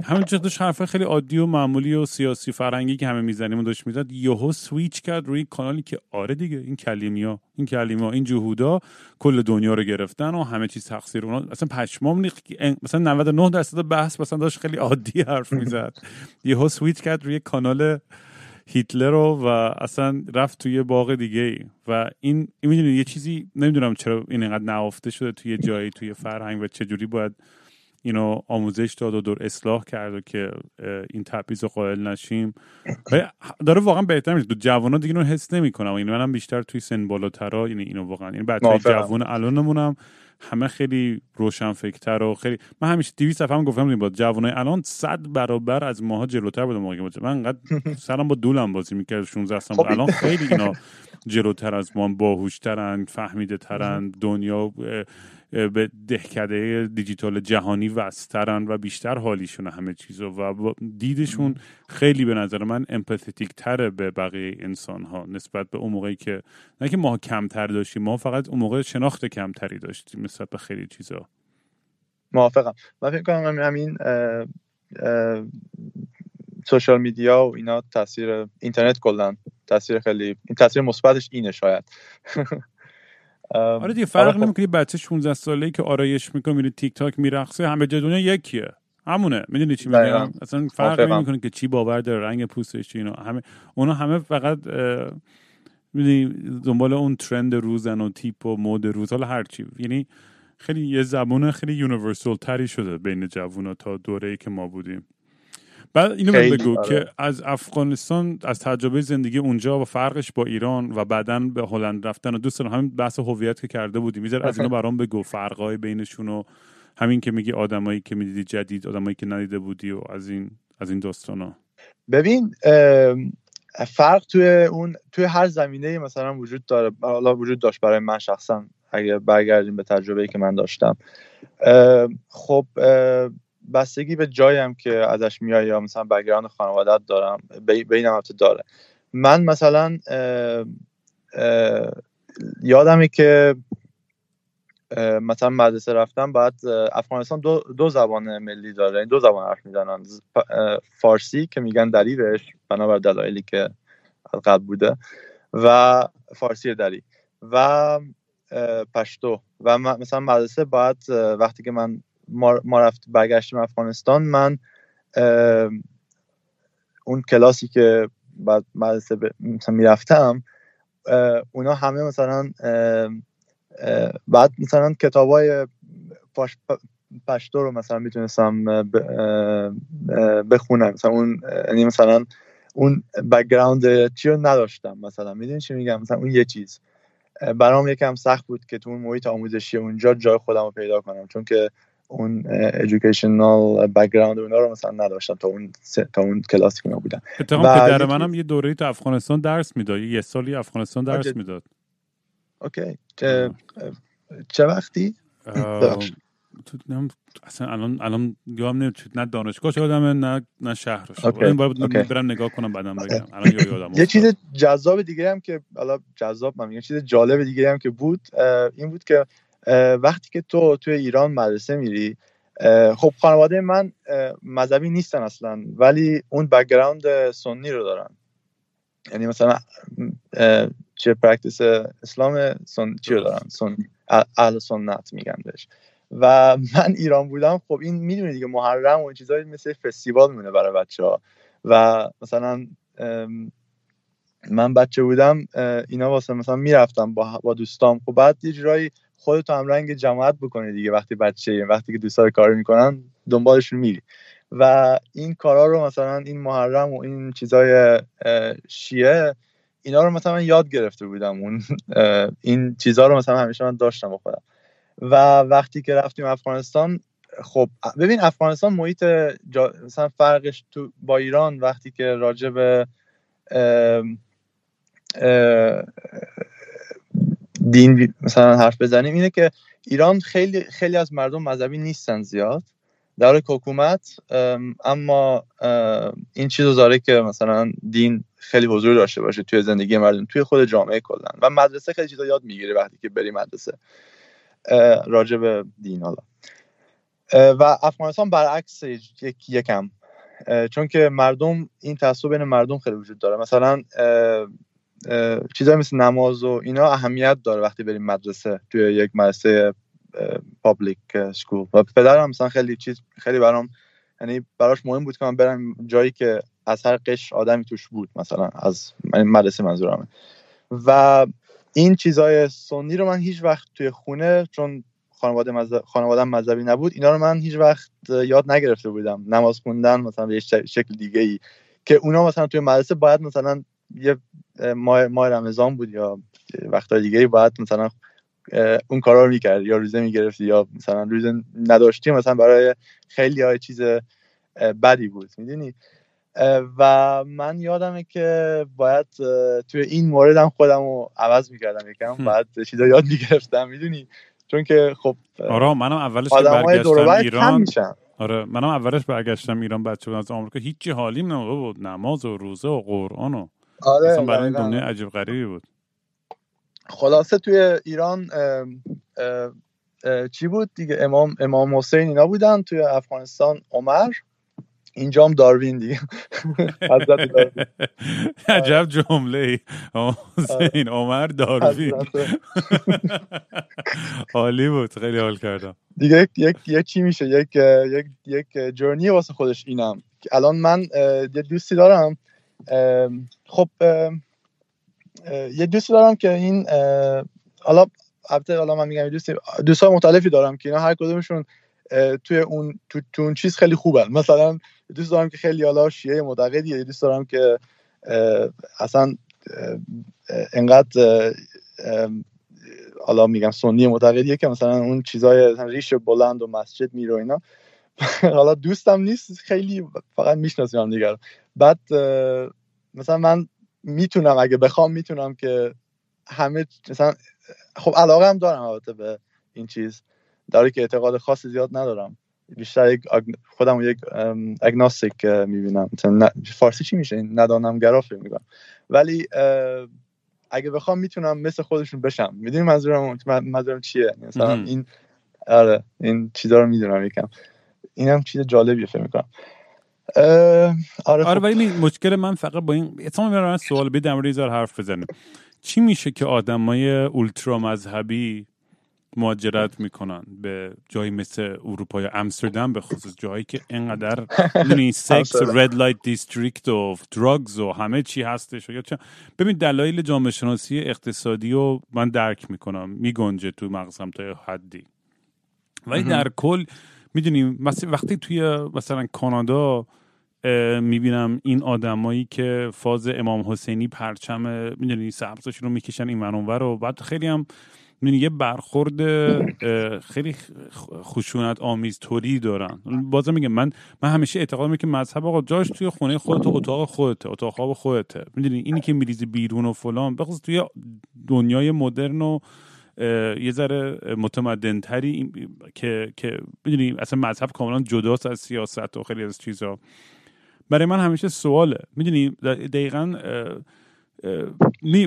همین داشت حرف خیلی عادی و معمولی و سیاسی فرنگی که همه می‌زنیم و داشت می‌زد یهو سویچ کرد روی کانالی که آره دیگه این کلیمیا این کلیما این جهودا کل دنیا رو گرفتن و همه چیز تقصیر اونا. اصلا پشمام نیخت مثلا 99 درصد بحث مثلا داشت خیلی عادی حرف می‌زد. یهو سویچ کرد روی کانال هیتلر رو و اصلا رفت توی باغ دیگه ای و این, این یه چیزی نمی‌دونم چرا این اینقدر نهفته شده توی جایی توی فرهنگ و چجوری باید اینو آموزش داد و دور اصلاح کرد و که این تبعیض قائل نشیم. داره واقعا بهتر میشه. دو جوان دیگه اینو حس نمی‌کنم. این منم بیشتر توی سن بالاترا یعنی اینو واقعا. این بچه جوان الانمونم. همه خیلی روشن فکرتر و خیلی من همیشه 200 صفحه هم گفتم با جوانای الان صد برابر از ماها جلوتر بودم موقع من انقدر [LAUGHS] سرم با دولم بازی می‌کرد 16 سال خب. الان خیلی اینا جلوتر از ما باهوشترن فهمیده ترن دنیا به دهکده دیجیتال جهانی وسترن و بیشتر حالیشون همه چیزو و دیدشون خیلی به نظر من امپاتیک تره به بقیه انسان ها نسبت به اون موقعی که نه که ما کمتر داشتیم ما فقط اون موقع شناخت کمتری داشتیم نسبت به خیلی چیزا. موافقم. من فکر کنم همین سوشال میدیا و اینا تاثیر اینترنت کلا تاثیر خیلی این تاثیر مثبتش اینه شاید. [LAUGHS] آره دیگه فرق آره خب. نمی‌کنه. بچه 16 ساله‌ای که آرایش می‌کنه میره تیک تاک میرقصه همه جای دنیا یکیه. همونه. می‌دونی چی میگم؟ اصلا فرق نمی‌کنه که چی باور داره رنگ پوستش چی اینا. همه اونا همه فقط می‌دونی دنبال اون ترند روزن و تیپ و مود روز حالا هر چی. یعنی خیلی یه زبون خیلی یونیورسال تری شده بین جوونا تا دوره ای که ما بودیم. بعد اینو بگو آره. که از افغانستان از تجربه زندگی اونجا و فرقش با ایران و بعدا به هلند رفتن و دوست دارم. همین بحث هویت که کرده بودی میذار از اینو برام بگو فرقای بینشون و همین که میگی آدمایی که می‌دیدی جدید آدمایی که ندیده بودی و از این از این داستانا. ببین فرق توی اون توی هر زمینه مثلا وجود داره. حالا وجود داشت برای من شخصا اگه برگردیم به تجربه که من داشتم. خب بستگی به جایم که ازش میای یا مثلا بگراند خانوادت دارم به این داره. من مثلا یادمه که مثلا مدرسه رفتم بعد افغانستان دو, دو زبان ملی داره این دو زبان حرف می‌زنن. فارسی که میگن دری بهش بنابر دلایلی که قبل بوده و فارسی دری و پشتو. و مثلا مدرسه بعد وقتی که من ما, ما رفت برگشتیم افغانستان من اون کلاسی که بعد مدرسه مثلا می‌رفتم اونا همه مثلا بعد مثلا کتاب های پشتو رو مثلا می‌تونستم بخونم. مثلا اون یعنی مثلا اون background چی رو نداشتم مثلا. می‌دونی چی میگم؟ مثلا اون یه چیز. برام یکم سخت بود که تو اون محیط آموزشی اونجا جای خودم رو پیدا کنم. چون که اون educational background اونا رو مثلا نداشتم تا اون تا اون کلاسی که بودم اتفاقا پدر منم یه دوره تو افغانستان درس می‌داد. یه سالی افغانستان درس می‌داد. Okay. چه, چه وقتی؟ تو اصلا الان الان یادم نمیاد نه دانشگاه یادمه نه نه شهرش این باید برم نگاه کنم بعدم بگم. الان یادم یه چیز جذاب دیگه هم که حالا جذاب من یه چیز جالب دیگه هم که بود این بود که وقتی که تو توی ایران مدرسه میری خب خانواده من مذهبی نیستن اصلا ولی اون background سنی رو دارن. یعنی مثلا چه practice اسلام سن چی رو دارن؟ سن اهل سنت میگن بهش. و من ایران بودم خب این می‌دونی دیگه محرم و چیزایی مثل فستیوال میونه برای بچه ها و مثلا من بچه بودم اینا واسه مثلا می‌رفتم با, با دوستام. خب بعد یه جورایی خودت هم رنگ جماعت بکنی دیگه وقتی بچه وقتی که دوستا کار می‌کنن دنبالشون میری. و این کارا رو مثلا این محرم و این چیزای شیعه اینا رو مثلا یاد گرفته بودم اون این چیزها رو مثلا همیشه من داشتم با خودم. و وقتی که رفتیم افغانستان خب ببین افغانستان محیط مثلا فرقش تو با ایران وقتی که راجع به دین مثلا حرف بزنیم اینه که ایران خیلی خیلی از مردم مذهبی نیستن زیاد. در حکومت اما این چیز داره که مثلا دین خیلی حضور داشته باشه توی زندگی مردم توی خود جامعه کلا و مدرسه خیلی چیزا یاد می‌گیره وقتی که بری مدرسه. راجع به دین حالا. و افغانستان برعکس یک یکم. چون که مردم این تعصب بین مردم خیلی وجود داره. مثلا چیزایی مثل نماز و اینا اهمیت داره وقتی بریم مدرسه توی یک مدرسه پابلیک سکول و پدرم مثلا خیلی چیز خیلی برام یعنی براش مهم بود که من برم جایی که از هر قش آدمی توش بود مثلا از مدرسه منظورمه. و این چیزای سنی رو من هیچ وقت توی خونه چون خانواده مذهب خانوادم مذهبی نبود اینا رو من هیچ وقت یاد نگرفته بودم. نماز خوندن مثلا به شکل دیگه ای که اونا مثلا توی مدرسه باید مثلا یه ماه, ماه رمضان بود یا وقتای دیگه باید مثلا اون کارا رو می‌کرد یا روزه می‌گرفتی یا مثلا روزه نداشتی مثلا برای خیلی های چیز بدی بود. می‌دونی؟ و من یادمه که باید توی این مورد هم خودم رو عوض می‌کردم. یکم باید چیزا یاد می‌گرفتم می‌دونی؟ چون که خب آره منم اولش برگشتم ایران. آره منم اولش برگشتم ایران بچه از آمریکا. هیچی حالیم نموقع بود نماز و روزه و قرآن و آره اصلا برای این دنیا عجیب غریبی بود. خلاصه توی ایران چی بود دیگه؟ امام امام حسین اینا بودن توی افغانستان عمر. اینجام داروین دیگه. [LAUGHS] عجب جمله ای حسین عمر داروین. حالی [LAUGHS] بود خیلی حال کردم. دیگه یک یک چی میشه؟ یک یک یک جرنی واسه خودش اینم. الان من یه دوستی دارم. خب یه دوستی دارم که این حالا البته حالا من میگم دوست دوستای مختلفی دارم که اینا هر کدومشون توی اون تو, تو اون چیز خیلی خوبن. مثلا دوست دارم که خیلی حالا شیعه معتقدیه دوست دارم که اصلا انقدر حالا میگم سنی معتقدیه که مثلا اون چیزای ریش بلند و مسجد میره اینا. [LAUGHS] حالا دوستم نیست خیلی فقط می‌شناسیم دیگر بعد مثلا من می‌تونم اگه بخوام می‌تونم که همه مثلا خب علاقه هم دارم البته به این چیز. داره که اعتقاد خاصی زیاد ندارم. بیشتر یک خودم یک اگناستیک می‌بینم. فارسی چی میشه؟ ندانم گرا فکر می‌کنم ولی اگه بخوام می‌تونم مثل خودشون بشم. می‌دونی منظورم منظورم چیه؟ مثلا این آره این چیزا رو می‌دونم یکم. اینم چیز جالبیه فکر می‌کنم. آره, آره خب. ولی مشکل من فقط با این اتمام من سوال در مورد حرف بزنیم. چی میشه که آدمای ultra مذهبی مهاجرت می‌کنن. به جایی مثل اروپا یا امستردام به خصوص جایی که اینقدر می‌دونی سکس red light district و drugs و همه چی هستش. یا ببین دلایل جامعه شناسی اقتصادی رو من درک می‌کنم. میگنجه تو مغزم تا حدی. ولی در کل می‌دونیم وقتی توی مثلا کانادا می‌بینم این آدمایی که فاز امام حسینی پرچم می‌دونی سبزشون رو می‌کشن این منور رو. بعد خیلی هم یه برخورد خیلی خشونت آمیز طوری دارن. بازم میگم من من همیشه اعتقاد که مذهب آقا جاش توی خونه خودت اتاق خودته اتاق خواب خودته. می‌دونی؟ اینی که میریزی بیرون و فلان. بخصوص توی دنیای مدرن و یه ذره متمدن تری که که می‌دونی؟ اصلا مذهب کاملا جداست از سیاست و خیلی از چیزها برای من همیشه سواله. می‌دونی؟ دقیقا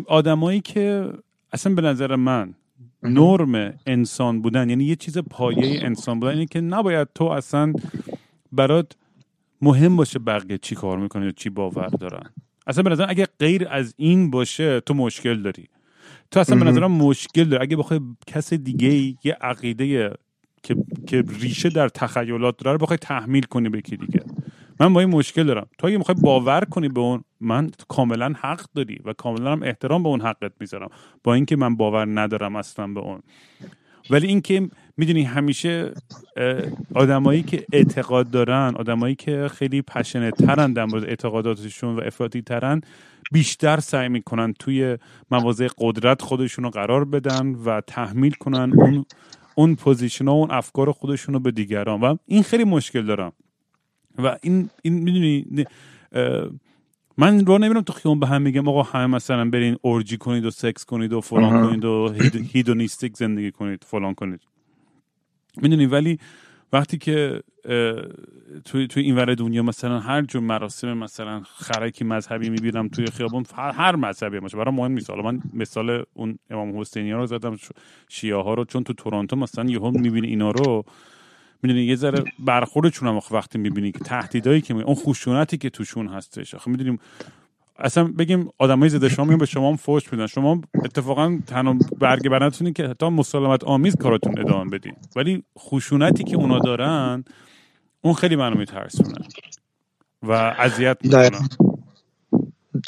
آدمایی که اصلا به نظر من نرم انسان بودن یعنی یه چیز پایه انسان بودن یعنی که نباید تو اصلا برات مهم باشه بقیه چی کار می‌کنه یا چی باور دارن. اصلا به نظر اگه غیر از این باشه تو مشکل داری. تو اصلا به نظرم مشکل داری. اگه بخوای کس دیگه یه عقیده که, که ریشه در تخیلات داره بخوای تحمیل کنی به کی دیگه. من با این مشکل دارم. تو اگه می‌خوای باور کنی به اون من کاملا حق داری و کاملا هم احترام به اون حقت می‌ذارم. با اینکه من باور ندارم اصلا به اون. ولی اینکه می‌دونی همیشه آدمایی که اعتقاد دارن آدمایی که خیلی پشنه ترن در مورد اعتقاداتشون و افراطی ترن بیشتر سعی می‌کنن توی مواضع قدرت خودشون رو قرار بدن و تحمیل کنن اون اون position و اون افکار خودشون رو به دیگران. و این خیلی مشکل دارم. و این این می‌دونی من رو نمیرم تو خیابون به هم میگم آقا همه مثلا برین orgy کنید و سکس کنید و فلان. کنید و hed- hedonistic [LAUGHS] زندگی کنید فلان کنید. می‌دونی ولی وقتی که توی توی این ور دنیا مثلا هر جور مراسم مثلا خرکی مذهبی می‌بینم توی خیابون هر, مذهبی باشه. برای مهم نیست. حالا من مثال اون امام حسینی رو زدم شیعه ها رو چون تو تورنتو مثلا یهو می‌بینی اینا رو. می‌دونی یه ذره برخوردشون هم وقتی می‌بینی که تهدیدایی که می- اون خشونتی که توشون هستش. آخه می‌دونیم اصلا بگیم آدمای ضد شما میان به شما هم فوش میدن. شما اتفاقا تنها برگ برنتونی که حتی مسالمت آمیز کاراتون ادامه بدین. ولی خشونتی که اونا دارن اون خیلی منو میترسونه و اذیت. می‌کنه.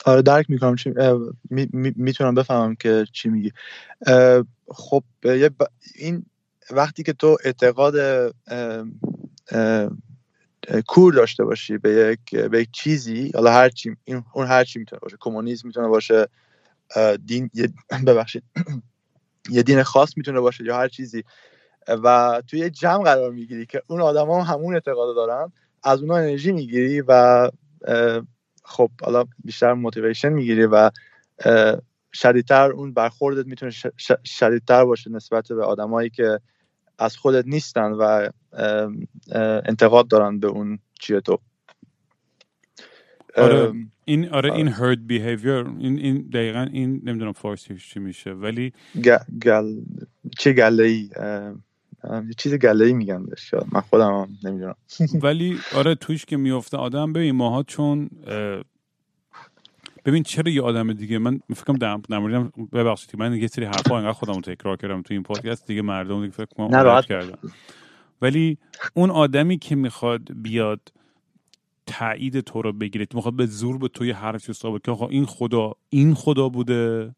آره درک می‌کنم چی اه، می- می- می‌تونم بفهمم که چی میگی. خب یه ب- این وقتی که تو اعتقاد کور داشته باشی به یک به یک چیزی حالا هر چی این اون هر چی می‌تونه باشه. کمونیسم می‌تونه باشه دین [CLEARS THROAT] ببخشید [CLEARS THROAT] یه دین خاص می‌تونه باشه یا هر چیزی. و توی یه جمع قرار می‌گیری که اون آدما هم همون اعتقاد دارن از اونها انرژی می‌گیری و خب حالا بیشتر موتیویشن می‌گیری و شدیدتر اون برخوردت می‌تونه شدیدتر باشه نسبت به آدمایی که از خودت نیستن و انتقاد دارن به اون چیه تو آره. اه، این آره آره. این herd behavior این این دقیقا این نمی‌دونم فارسیش چی میشه ولی گل چه گله ای یه چیز گله ای میگن بهش من خودم هم نمی‌دونم ولی آره توش که میفته آدم ببین ماها چون ببین چرا یه آدم دیگه من فکرم در موردم ببخشید من یه سری حرفا انقدر خودم رو تکرار کردم تو این پادکست دیگه مردم دیگه فکر کنم. کردم ولی اون آدمی که می‌خواد بیاد تایید تو رو بگیره می‌خواد به زور به توی حرفی ثابت که آقا این خدا این خدا بوده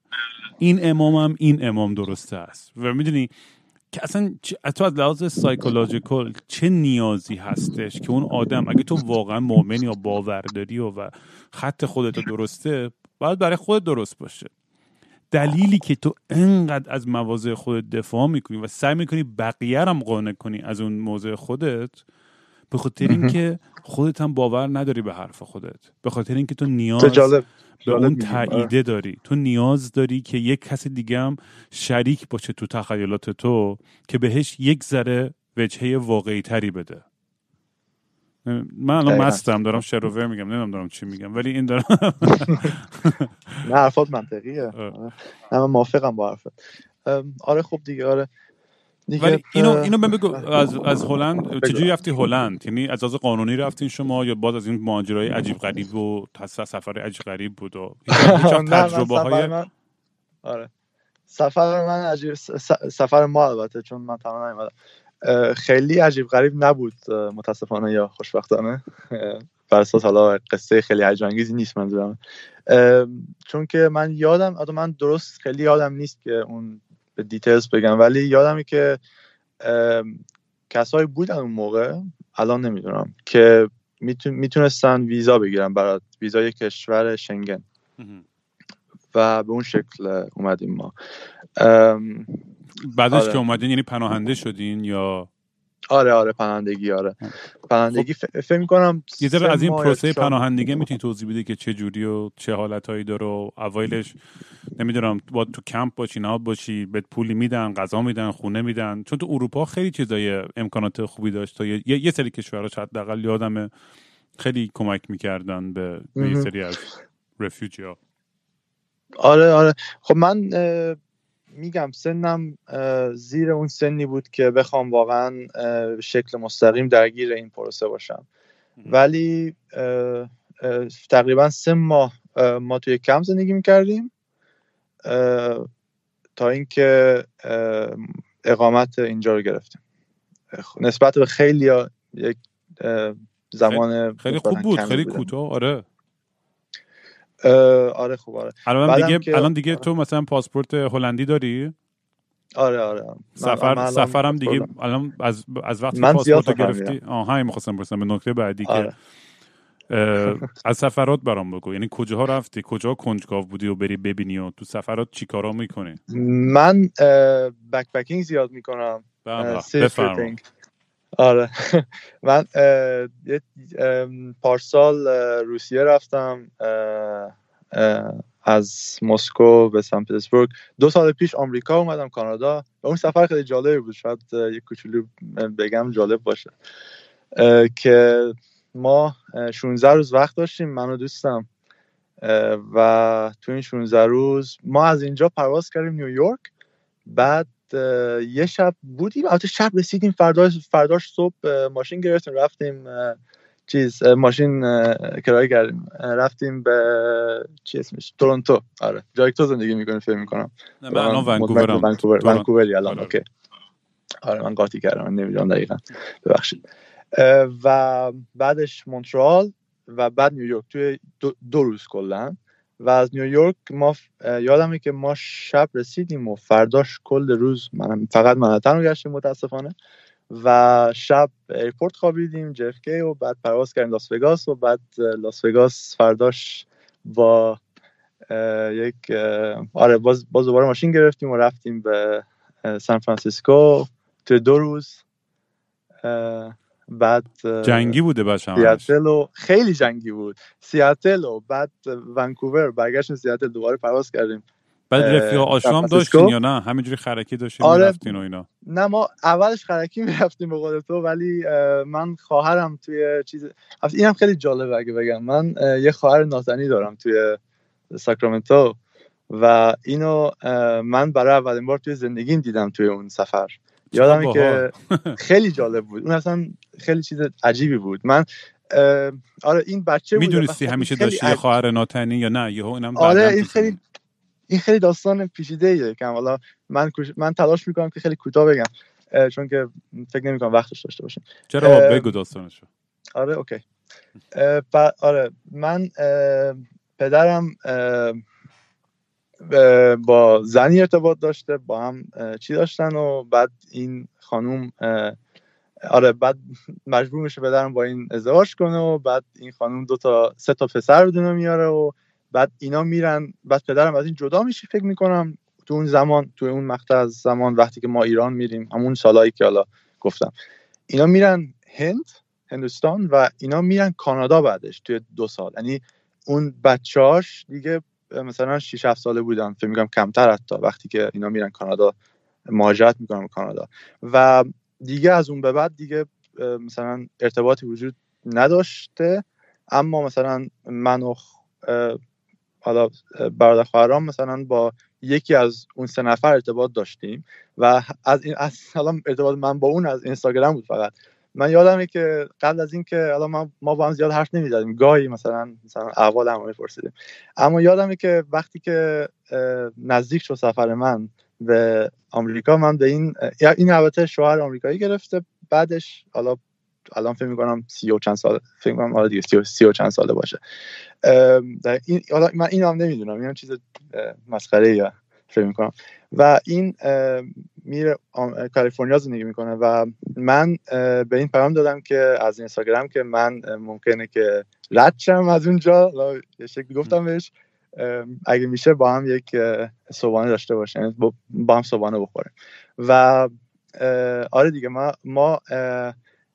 این امامم این امام درسته است و می‌دونی که اصلا تو از لحاظ سایکولوژیکال چه نیازی هستش که اون آدم اگه تو واقعا مؤمن یا باورداری و, و خط خودت درسته باید برای خودت درست باشه. دلیلی که تو انقدر از مواضع خودت دفاع می‌کنی و سعی می‌کنی بقیه هم قانع کنی از اون موضع خودت به خاطر. اینکه خودت هم باور نداری به حرف خودت. به خاطر اینکه تو نیاز به اون. آره. تاییده داری تو نیاز داری که یک کس دیگه هم شریک باشه تو تخیلات تو که بهش یک ذره وجهه واقعی تری بده من الان. مستم دارم شروور میگم نمی‌دونم دارم چی میگم ولی این دارم [LAUGHS] نه حرفات منطقیه. نه من موافقم با حرفت آره خب دیگه آره دیگه ولی اینو اینو من بگو از از هلند. چجوری رفتی هلند؟ یعنی از از قانونی رفتین شما یا باز از این ماجرای عجیب غریب و سفر عجیب غریب بود و [LAUGHS] تجربه های آره. سفر من عجیب سفر ما البته چون من تنها نیومدم. خیلی عجیب غریب نبود متاسفانه یا خوشبختانه. بر اساس حالا قصه خیلی هیجان انگیزی نیست منظورم. چون که من یادم البته من درست خیلی یادم نیست که اون به دیتیلز بگم. ولی یادمه که کسایی بودن اون موقع الان نمی‌دونم که میتون- می‌تونستن ویزا بگیرن برای ویزای کشور شنگن. و به اون شکل اومدیم ما. بعدش آره. که اومدین یعنی پناهنده شدین یا آره آره پناهندگی آره. پناهندگی ف- فکر می‌کنم خب، یه ذره از این پروسه پناهندگی می‌تونی توضیح بدی که چه جوری و چه حالتهایی داره و اوایلش نمی‌دونم با تو کمپ باشی نه باشی بهت پولی میدن غذا میدن خونه میدن. چون تو اروپا خیلی چیزای امکانات خوبی داشت تا یه, یه سری کشورها حداقل یادم خیلی کمک می‌کردن به, به یه. سری از رفیوجی ها آره آره. خب من میگم سنم زیر اون سنی بود که بخوام واقعا شکل مستقیم درگیر این پروسه باشم. ولی تقریبا سه ماه اه، ما توی کم زندگی می‌کردیم. تا اینکه اقامت اینجا رو گرفتیم. نسبت به خیلی یک زمان خیلی خوب بود خیلی. کوتاه آره. آره خوب آره. الان دیگه که- الان دیگه آره. تو مثلا پاسپورت هلندی داری؟ آره آره. من- من سفر الان سفرم دیگه. الان از از وقتی من پاسپورت گرفتی؟ آها می‌خواستم برسم به نکته بعدی که آره. اه، از سفرات برام بگو. یعنی کجاها رفتی؟ کجا کنجکاو بودی و بری ببینی و تو سفرات چی کارا می‌کنی؟ من backpacking زیاد می‌کنم. بفرما solo tripping آره. [LAUGHS] من پارسال روسیه رفتم از مسکو به سن پترزبورگ. دو سال پیش آمریکا اومدم کانادا. و اون سفر خیلی جالبی بود. شاید یه کوچولو بگم جالب باشه. که ما اه، 16 روز وقت داشتیم من و دوستم و تو این 16 روز ما از اینجا پرواز کردیم نیویورک. بعد یه شب بودیم. البته شب رسیدیم فرداش فرداش صبح ماشین گرفتیم رفتیم چیز ماشین کرایه کردیم. رفتیم به چی اسمش؟ تورنتو. آره جایی که تو زندگی می‌کنی فکر می‌کنم. نه، من الان ونکوورم. ونکوور. ونکووری الان آره. اوکی. آره من قاطی کردم من نمی‌دونم دقیقا. ببخشید. و بعدش مونترال و بعد نیویورک. توی دو, دو روز کلا. و از نیویورک ما یادمه که ما شب رسیدیم و فرداش کل روز من فقط منهتن رو گشتیم متاسفانه و شب airport خوابیدیم JFK و بعد پرواز کردیم لاس وگاس و بعد لاس وگاس فرداش با یک آره باز باز دوباره ماشین گرفتیم و رفتیم به سان فرانسیسکو. توی دو روز بعد جنگی بوده بچه همش. سیاتل و خیلی جنگی بود. سیاتل و بعد ونکوور برگشتیم سیاتل دوباره پرواز کردیم. بعد رفیق آشام؟ داشتین یا نه؟ همینجوری خرکی داشتین آره. می‌رفتین و اینا. نه ما اولش خرکی [LAUGHS] می‌رفتیم به قول تو ولی من خواهرم توی چیز اینم خیلی جالبه اگه بگم. من یه خواهر ناتنی دارم توی ساکرامنتو و اینو من برای اولین بار توی زندگیم دیدم توی اون سفر. یادمه که خیلی جالب بود. اون اصلا خیلی چیز عجیبی بود. من آره این بچه بود می‌دونستی همیشه داشتی یه خواهر ناتنی یا نه؟ یهو اینم آره این خیلی. این خیلی داستان پیچیده ایه که حالا من من تلاش می‌کنم که خیلی کوتاه بگم. چون که فکر نمی‌کنم وقتش داشته باشیم. چرا اه، بگو داستانشو. آره اوکی. اه، آره من اه، پدرم با زنی ارتباط داشته با هم چی داشتن و بعد این خانوم آره بعد مجبور میشه پدرم با این ازدواج کنه و بعد این خانوم دو تا سه تا پسر دنیا میاره و بعد اینا میرن بعد پدرم از این جدا میشه فکر می‌کنم تو اون زمان تو اون مقطع از زمان وقتی که ما ایران میریم همون سالایی که حالا گفتم. اینا میرن هند هندوستان و اینا میرن کانادا بعدش توی دو سال. یعنی اون بچه‌هاش دیگه مثلا 6 7 ساله بودن فکر می‌کنم کمتر حتی وقتی که اینا میرن کانادا مهاجرت می‌کنن به کانادا. و دیگه از اون به بعد دیگه مثلا ارتباطی وجود نداشته. اما مثلا من و حالا برادر خواهرام مثلا با یکی از اون سه نفر ارتباط داشتیم. و از این از حالا ارتباط من با اون از اینستاگرام بود فقط. من یادمه که قبل از اینکه حالا ما با هم زیاد حرف نمی‌زدیم. گاهی مثلا مثلا احوال هم میپرسیدیم. اما یادمه که وقتی که نزدیک شد سفر من به آمریکا من به این این البته شوهر آمریکایی گرفته. بعدش حالا الان فکر می‌کنم سی و چند سال فکر می‌کنم آره دیگه سی و, سی و چند ساله باشه. این حالا من این هم نمی‌دونم. این چیز اه، مسخره یا فکر می‌کنم. و این میره کالیفرنیا زندگی می‌کنه و من به این پیام دادم که از اینستاگرام که من ممکنه که رد شم از اونجا. یه شکلی گفتم بهش. اگه میشه با هم یک صبحانه داشته باشیم. یعنی با- هم صبحانه بخوریم. و آره دیگه ما ما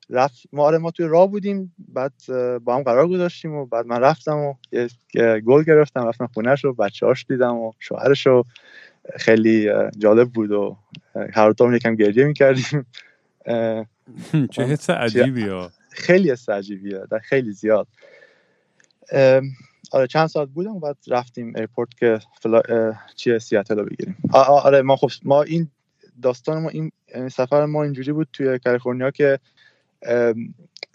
رفت ما آره ما توی راه بودیم بعد با هم قرار گذاشتیم و بعد من رفتم و یه گل گرفتم رفتم خونهش رو بچه هاش دیدم و شوهرش رو. خیلی جالب بود و هر دوتامون یکم گریه می‌کردیم. [LAUGHS] چه حس عجیبی ها خیلی حس عجیبیه در خیلی زیاد. آره چند ساعت بودم و بعد رفتیم airport که فلا... چیه سیاتل رو بگیریم. آره ما خب ما این داستان ما این سفر ما اینجوری بود توی کالیفرنیا که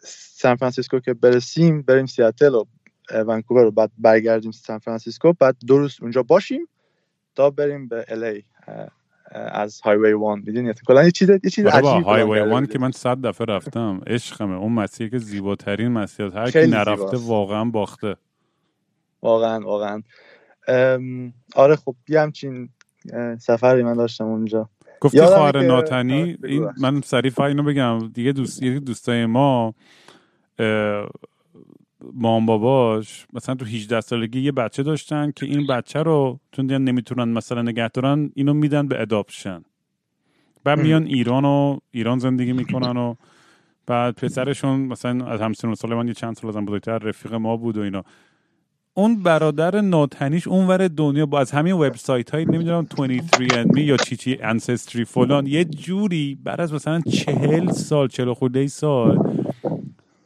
سان فرانسیسکو که برسیم بریم سیاتل و ونکوور رو بعد برگردیم سان فرانسیسکو. بعد دو روز اونجا باشیم تا بریم به الی از هایوی وان. می‌دونی؟ کلا یه چیز یه چیز آره با عجیبی هایوی وان. که من صد دفعه رفتم. عشقمه. اون مسیر که زیباترین مسیر. هر کی نرفته. واقعا باخته. واقعا واقعا. آره خب یه همچین سفری من داشتم اونجا. گفتی خواهر ناتنی آره، این. من سریع فقط اینو بگم دیگه دوست یکی دوستای ما مام باباش مثلا تو 18 سالگی یه بچه داشتن که این بچه رو چون دیگه نمی‌تونن مثلا نگه دارن اینو میدن به اداپشن بعد. میان ایران و ایران زندگی می‌کنن و بعد پسرشون مثلا از همسن سال من یه چند سال ازم بزرگتر رفیق ما بود و اینا اون برادر ناتنیش اونور دنیا با از همین وبسایت های نمی‌دونم 23andMe یا چی چی انسستری فلان یه جوری بعد از مثلا چهل سال چهل خورده سال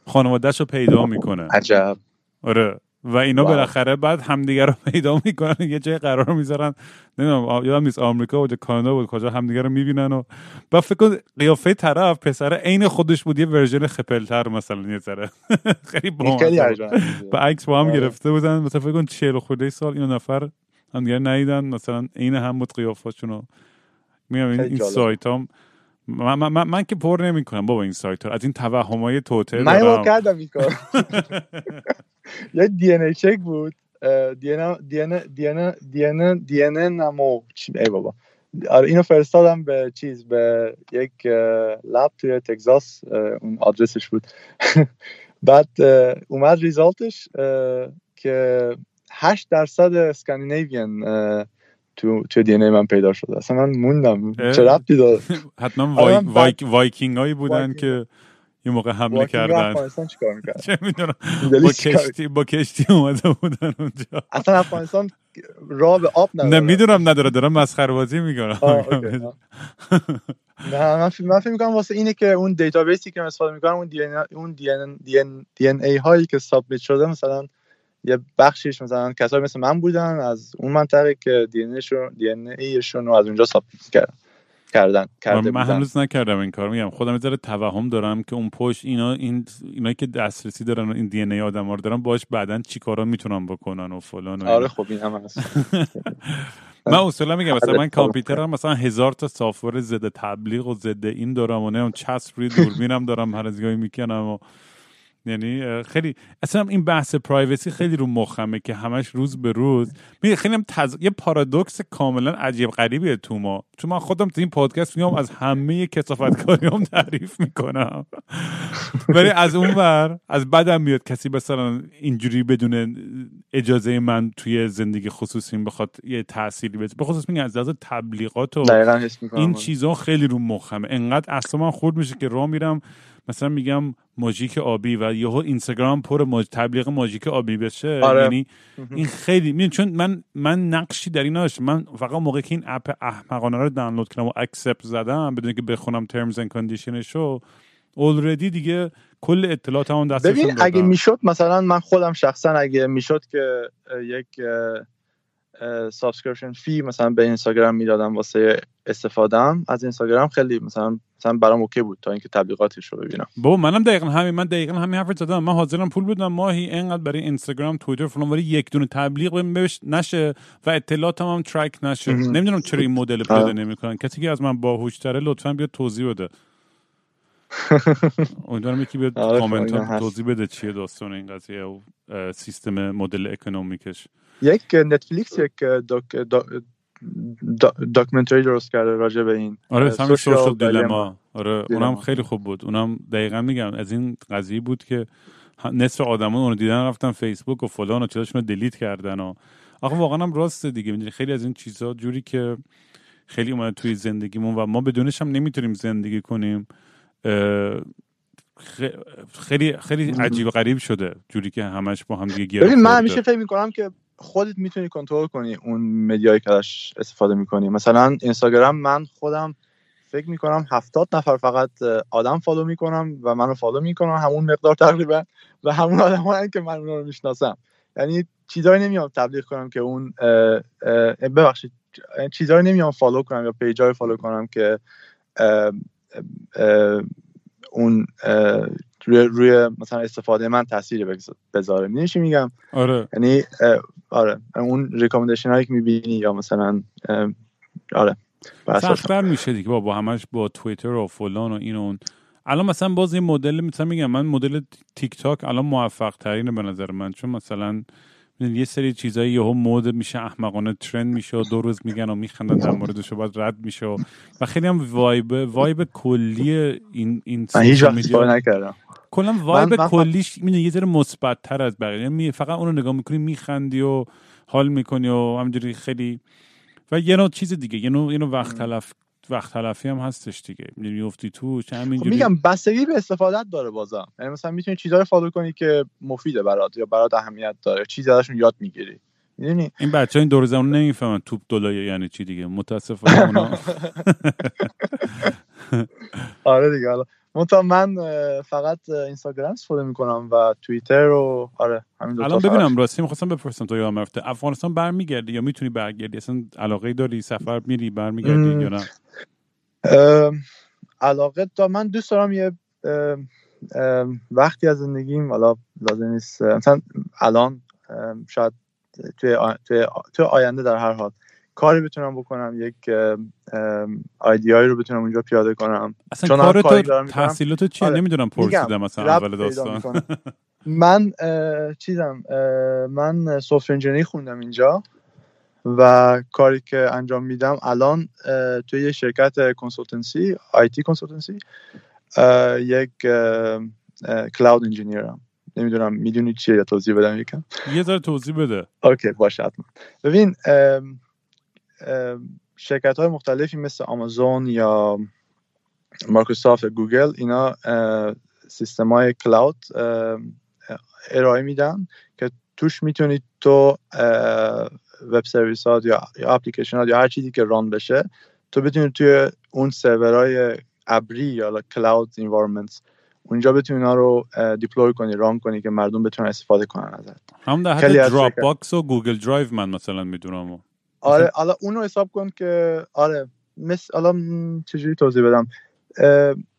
خانوادهش رو پیدا می‌کنه. عجب. آره. و اینا. بالاخره بعد همدیگه رو پیدا می‌کنن. یه جای قرار می‌ذارن. نمی‌دونم یادم نیست آمریکا بود کانادا بود کجا همدیگه رو می‌بینن و بعد فکر کن قیافه طرف پسر عین خودش بود یه ورژن خپلتر مثلا یه ذره. [LAUGHS] خیلی با با عکس با هم آره. گرفته بودن. مثلا فکر کن 40 خورده سال اینو نفر همدیگه ندیدن. مثلا عین هم بود قیافاشون رو میگم این, این. سایت هم من, من, من, من که پر نمی کنم بابا این سایت ها. از این توهم های توته من بار [LAUGHS] یه DNA check بود دی ان دی ان دی ان دی ان دی ان نمو ای بابا آره اینو فرستادم به چیز به یک lab توی تگزاس اون آدرسش بود [LAUGHS] بعد اومد result ش که 8 درصد Scandinavian تو تو DN من پیدا شده اصلا من موندم. چه ربطی داره [LAUGHS] حتما آره،. وایکینگ هایی بودن. که یه موقع حمله کردن. افغانستان چیکار می‌کرد چه می‌دونم. با کشتی با کشتی اومده بودن اونجا. اصلا افغانستان راه به آب نداره. نه می‌دونم نداره دارم مسخره بازی می‌کنم. نه من فکر من فکر می‌کنم واسه اینه که اون دیتابیسی که استفاده می‌کنم اون دی ان اون دی ان ای هایی که سابمیت شده مثلا یه بخشیش مثلا کسایی مثل من بودن از اون منطقه که دی ان رو از اونجا سابمیت کردن کردن کرده من هنوز نکردم این کار میگم خودم ذره توهم دارم که اون پشت اینا این اینایی که دسترسی دارن و این دی ان ای آدم رو دارن باش بعدا چیکارا می‌تونن بکنن و فلان و اینا. آره خب این هم هست. [LAUGHS] من اصولا میگم مثلا من کامپیوترم مثلا هزار تا سافر ضد تبلیغ و ضد این دارم و نمی‌دونم چسب روی دوربینم دارم هر از گاهی می‌کنم و یعنی خیلی اصلا این بحث پرایوسی خیلی رو مخمه که همش روز به روز میگه خیلی هم تز... یه پارادوکس کاملا عجیب غریبیه تو ما. چون من خودم تو این پادکست میام از همه کسافتکاری هم تعریف می‌کنم. ولی از اون ور از بدم میاد کسی مثلا اینجوری بدون اجازه من توی زندگی خصوصیم بخواد یه تأثیری بده. به خصوص میگم از لحاظ تبلیغات و این چیزا خیلی رو مخمه. انقدر اصلا من خورد میشه که راه میرم مثلا میگم ماژیک آبی و یهو اینستاگرام پر ماج... تبلیغ ماژیک آبی بشه آره. یعنی این خیلی می‌دونی چون من من نقشی در این نداشتم من فقط موقعی که این app احمقانه رو دانلود کردم و accept زدم بدون که بخونم terms and condition ش رو already دیگه کل اطلاعات اون دستشون ببین. اگه می‌شد مثلا من خودم شخصا اگه می‌شد که یک subscription fee مثلا به اینستاگرام می‌دادم واسه استفادهم از اینستاگرام خیلی مثلا مثلا برام okay بود تا اینکه تبلیغاتش رو ببینم. بابا منم دقیقا همین من دقیقا همین حرف زدم. من حاضرم پول بدم. ماهی اینقدر برای اینستاگرام توییتر فلان ولی یک دونه تبلیغ بهش نشه و اطلاعاتم هم track نشه. نمی‌دونم چرا این مدل آره. نمی‌کنن. کسی که از من باهوشتره لطفا بیاد توضیح بده. [LAUGHS] امیدوارم یکی بیاد آره، کامنت. توضیح بده چیه داستان این قضیه و سیستم مدل economic ش یک نتفلیکس یک doc documentary درست کرده راجع به این آره social social. dilemma آره dilemma. اونم خیلی خوب بود اونم دقیقا میگم از این قضیه بود که نصف آدما اونو دیدن رفتن فیسبوک و فلان و چیزاشون رو دلیت کردن و آخه واقعا هم راسته دیگه می‌دونی خیلی از این چیزا جوری که خیلی اومده توی زندگیمون و ما بدونش هم نمی‌تونیم زندگی کنیم خیلی خیلی عجیب و غریب شده جوری که همش با هم دیگه ببین من. همیشه فکر می‌کنم که خودت می‌تونی کنترل کنی اون مدیایی که ازش استفاده می‌کنی. مثلا اینستاگرام من خودم فکر می‌کنم هفتاد نفر فقط آدم follow می‌کنم و منو follow می‌کنم همون مقدار تقریبا. و همون آدم که من اونا رو می‌شناسم. یعنی چیزایی نمیام تبلیغ کنم که اون ببخشید چیزایی نمیام follow کنم یا page ای follow کنم که اون روی, روی مثلا استفاده من تاثیر بذاره. می‌دونی چی میگم؟ آره. یعنی آره. اون recommendation هایی که می‌بینی یا مثلا آره. سختتر میشه دیگه با, با همش با توییتر و فلان و این و اون. الان مثلا باز این مدل مثلا میگم من مدل تیک تاک الان موفق ترینه به نظر من. چون مثلا یه سری چیزایی یهو مود میشه احمقانه ترند میشه و دو روز میگن و میخندن در موردش و بعد رد میشه و, و خیلی هم وایب وایب کلی این این من هیچ وقت نکردم. کلا وایب من- کلیش می‌دونی یه ذره مثبت تر از بقیه. یعنی فقط اون رو نگاه می‌کنی میخندی و حال می‌کنی و همجوری خیلی و یه نوع چیز دیگه یه نوع, یه نوع وقت تلف وقت تلفی هم هستش دیگه. میفتی تو همینجوری؟ میگم بستگی به استفادت داره بازم. یعنی مثلا می‌تونی چیزا رو فالو کنی که مفیده برات یا برات اهمیت داره. چیزی ازشون یاد می‌گیری. می‌دونی؟ این بچه این دور زمان نمی‌فهمن توپ دلایه یعنی چی دیگه. متاسفانه اونا. [LAUGHS] آره دیگه حالا منتها من فقط اینستاگرام استفاده می‌کنم و توییتر و آره همین دو الان ببینم راستی می‌خواستم بپرسم تو یادم رفته افغانستان برمیگردی یا می‌تونی برگردی؟ اصلا علاقه داری؟ سفر میری؟ برمیگردی. یا نه؟ علاقه دا من دوست دارم یه وقتی از زندگیم حالا لازم نیست مثلا الان شاید توی, آ- توی, توی آینده در هر حال کاری بتونم بکنم یک آیدیایی رو بتونم اونجا پیاده کنم. اصلا چون کار تو تحصیلات چیه؟ آره. نمی‌دونم پرسیدم مثلا ربط اول داستان. [LAUGHS] من اه، چیزم اه، من software engineering خوندم اینجا و کاری که انجام میدم الان توی یه شرکت consultancy IT consultancy یک cloud engineer م. نمی‌دونم می‌دونی چیه یا توضیح بدم یکم؟ یه ذره توضیح بده. okay باشه حتما. ببین شرکت های مختلفی مثل آمازون یا مایکروسافت گوگل اینا سیستم های cloud ارائه میدن که توش می‌تونید تو web service ها یا اپلیکیشن ها یا هر چیزی که run بشه تو بتونی توی اون سرورهای ابری یا cloud environment اونجا بتونی اینا رو deploy کنی run کنی که مردم بتونن استفاده کنن ازت. هم در حد Dropbox و Google Drive من مثلا می‌دونم. آره حالا اونو حساب کن که آره مثل حالا چجوری توضیح بدم؟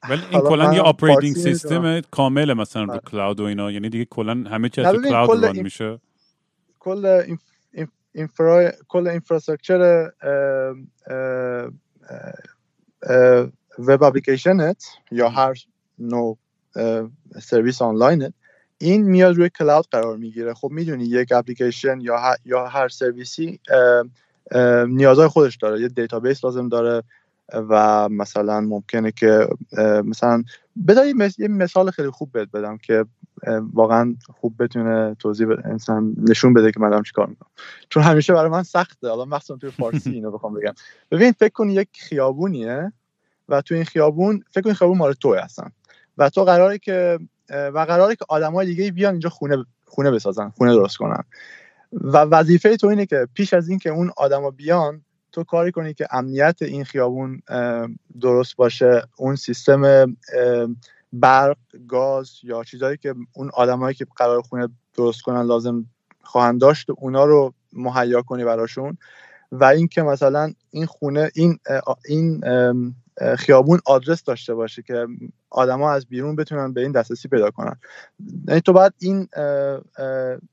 ولی این کلا یه operating فارسی سیستم کامل مثلا رو آره. cloud و اینا. یعنی دیگه کلا همه چی نه از تو ببین، cloud کل run میشه. کل این infra کل infrastructure web application ت یا هر نوع سرویس آنلاینت این میاد روی cloud قرار می‌گیره. خب می‌دونی یک اپلیکیشن یا هر, یا هر سرویسی نیازهای خودش داره. یه دیتابیس لازم داره و مثلا ممکنه که مثلا بذار یه مثال خیلی خوب بهت بدم که واقعا خوب بتونه توضیح بده انسان نشون بده که من چیکار می‌کنم. چون همیشه برای من سخته. حالا مخصوصا توی فارسی اینو بخوام بگم. ببین فکر کن یک خیابونیه و تو این خیابون فکر کن خیابون مال توه هستن و تو قراره که و قراره که آدمای دیگه بیان اینجا خونه خونه بسازن خونه درست کنن. و وظیفه تو اینه که پیش از اینکه اون آدما بیان تو کاری کنی که امنیت این خیابون درست باشه اون سیستم برق گاز یا چیزهایی که اون آدمایی که قرار خونه درست کنن لازم خواهند داشت اونا رو مهیا کنی براشون. و اینکه مثلا این خونه این این خیابون آدرس داشته باشه که آدما از بیرون بتونن به این دسترسی پیدا کنن. یعنی تو باید این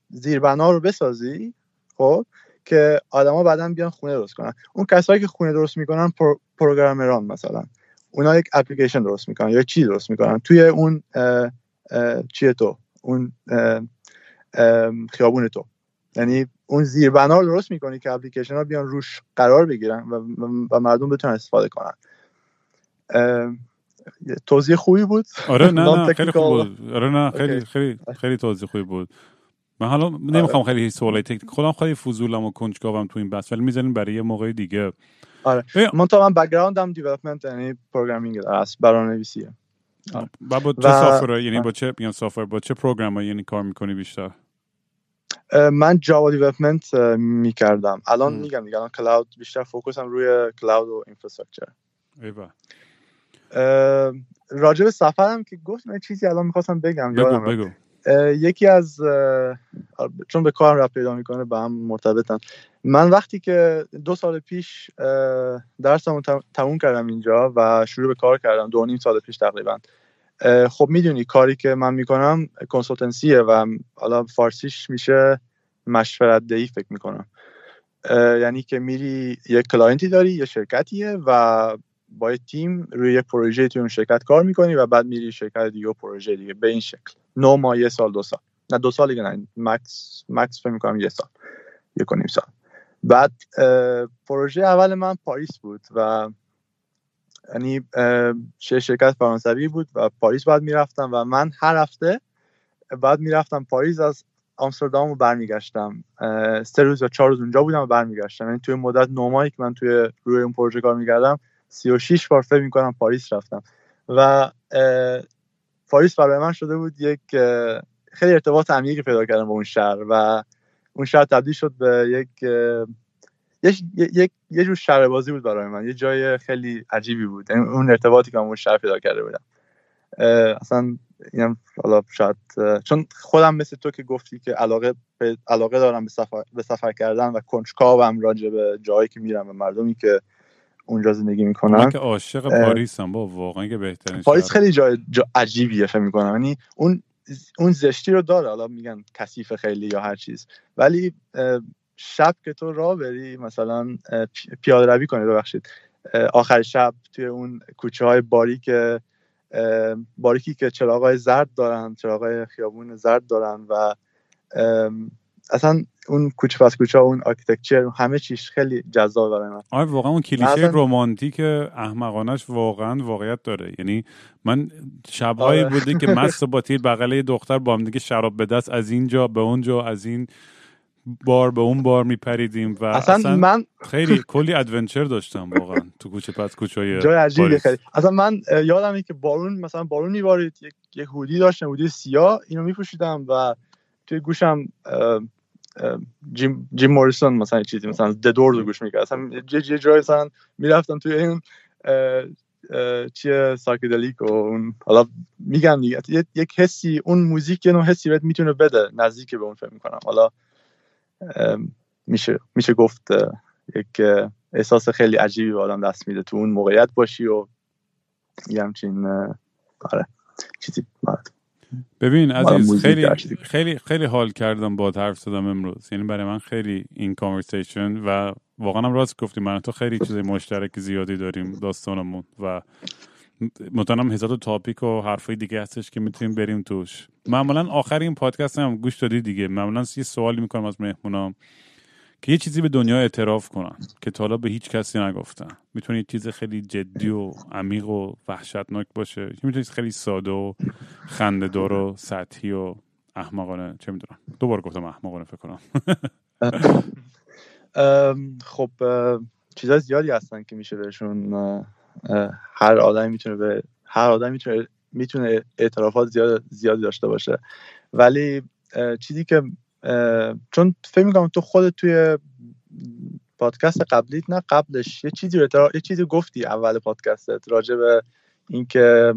زیربنا رو بسازی خب که آدما بعدا بیان خونه درست کنن. اون کسایی که خونه درست می‌کنن پر، پروگرامران مثلا. اونا یک اپلیکیشن درست می‌کنن یا چی درست می‌کنن. توی اون اه، چیه تو؟ اون اه، خیابون تو. یعنی اون زیربنا رو درست می‌کنی که اپلیکیشن ها بیان روش قرار بگیرن و, و مردم بتونن استفاده کنن. توضیح خوبی بود؟ آره نه نه. خیلی خوب بود. آره نه خیلی. خیلی خیلی توضیح خوبی بود. من حالا نمی‌خوام خیلی سوالای technical خودم خیلی فضولم و کنجکاوم تو این بحث ولی می‌ذاریم برای یه موقع دیگه. آره. من تا من background م development یعنی programming است برنامه‌نویسیه و با چه software یعنی با چه میگن software با چه program یعنی کار می‌کنی بیشتر؟ من Java development می‌کردم. الان. میگم دیگه الان cloud بیشتر focus م روی cloud و infrastructure ایوه. راجع به سفرم که گفت من چیزی الان می‌خواستم بگم بگو. بگو. یکی از چون به کارم رفت پیدا می‌کنه به هم مرتبطن. من وقتی که دو سال پیش درسمو تم- تموم کردم اینجا و شروع به کار کردم دو و نیم سال پیش تقریبا. خب می‌دونی کاری که من می‌کنم کنسولتنسیه و حالا فارسیش میشه مشورت دهی فکر می‌کنم. یعنی که میری یک client ی داری یه شرکتیه و با یه تیم روی یک پروژه توی اون شرکت کار می‌کنی و بعد میری شرکت دیگه و پروژه دیگه به این شکل. نو ماه یه سال دو سال. نه دو سال دیگه نه max max فکر می‌کنم یه سال. یک و نیم سال. بعد پروژه اول من پاریس بود و یعنی شرکت فرانسوی بود و پاریس بعد می‌رفتم و من هر هفته بعد می‌رفتم پاریس از آمستردام رو برمیگشتم. سه روز یا چهار روز اونجا بودم و برمیگشتم. یعنی توی مدت نو ماهی که من توی روی اون پروژه کار می‌کردم 36 بار فکر می‌کنم پاریس رفتم. و پاریس برای من شده بود یک خیلی ارتباط عمیقی پیدا کردم با اون شهر و اون شهر تبدیل شد به یک یک یه جور شهر بازی بود برای من. یه جای خیلی عجیبی بود. یعنی اون ارتباطی که اون شهر پیدا کرده بودم. اصلا اینم حالا شاید چون خودم مثل تو که گفتی که علاقه علاقه دارم به سفر, به سفر کردن و کنجکاوم راجع به جایی که میرم و مردمی که اونجا زندگی می‌کنن. من که عاشق پاریس هم با واقعا که بهترین پاریس خیلی جای جا عجیبیه فکر می‌کنم. یعنی اون اون زشتی رو داره. حالا میگن کثیف خیلی یا هر چیز. ولی شب که تو راه بری مثلا پیاده روی کنی ببخشید. آخر شب توی اون کوچه های باریک باریکی که چراغای زرد دارن چراغای خیابون زرد دارن و اصلا اون کوچه پس کوچه اون architecture همه چیش خیلی جذاب برای من. آره واقعا اون کلیشه رمانتیک احمقانش واقعا واقعیت داره. یعنی من شبهایی آره. بوده که مست با [LAUGHS] تیر بغل دختر با هم دیگه شراب به دست از اینجا به اونجا از این بار به اون بار میپریدیم و اصلا, اصلا من خیلی [LAUGHS] کلی adventure داشتم واقعا تو کوچه پس کوچه جای عجیبی خیلی. اصلا من یادمه که بارون مثلا بارون میبارید یک یک هودی داشتم هودی سیاه اینو میپوشیدم و توی گوشم جیم جیم موریسون مثلا چیزی مثلا دور رو گوش می‌کرد. اصلا یه جایی مثلا می‌رفتم توی این چیه ساکیدلیک و اون حالا میگم دیگه. یک حسی اون موزیک یه نوع حسی بهت می‌تونه بده نزدیک به اون فکر می‌کنم. حالا میشه میشه گفت یک احساس خیلی عجیبی به آدم دست میده. تو اون موقعیت باشی و یه همچین آره چیزی ببین عزیز خیلی خیلی خیلی حال کردم با حرف زدم امروز. یعنی برای من خیلی این کانورسیشن و واقعا هم راست گفتی. من تو خیلی چیز مشترک زیادی داریم داستانمون. و مطمئنم هزار تاپیک و حرفای دیگه هستش که می‌تونیم بریم توش. معمولا آخر این پادکست هم گوش دادی دیگه. معمولا یه سوالی می‌کنم از مهمونام که یه چیزی به دنیا اعتراف کنن که تا به هیچ کسی نگفتن. می‌تونه یه چیز خیلی جدی و عمیق و وحشتناک باشه. می‌تونه خیلی ساده و خندهدار و سطحی و احمقانه چه می‌دونم. دوباره گفتم احمقانه فکر کنم. [LAUGHS] خب چیزای زیادی هستن که میشه بهشون هر آدمی می‌تونه به هر آدمی می‌تونه می‌تونه اعترافات زیاد زیادی داشته باشه. ولی چیزی که چون فکر می‌کنم تو خودت توی پادکست قبلیت نه قبلش یه چیزی یه چیزی گفتی اول پادکستت راجع به اینکه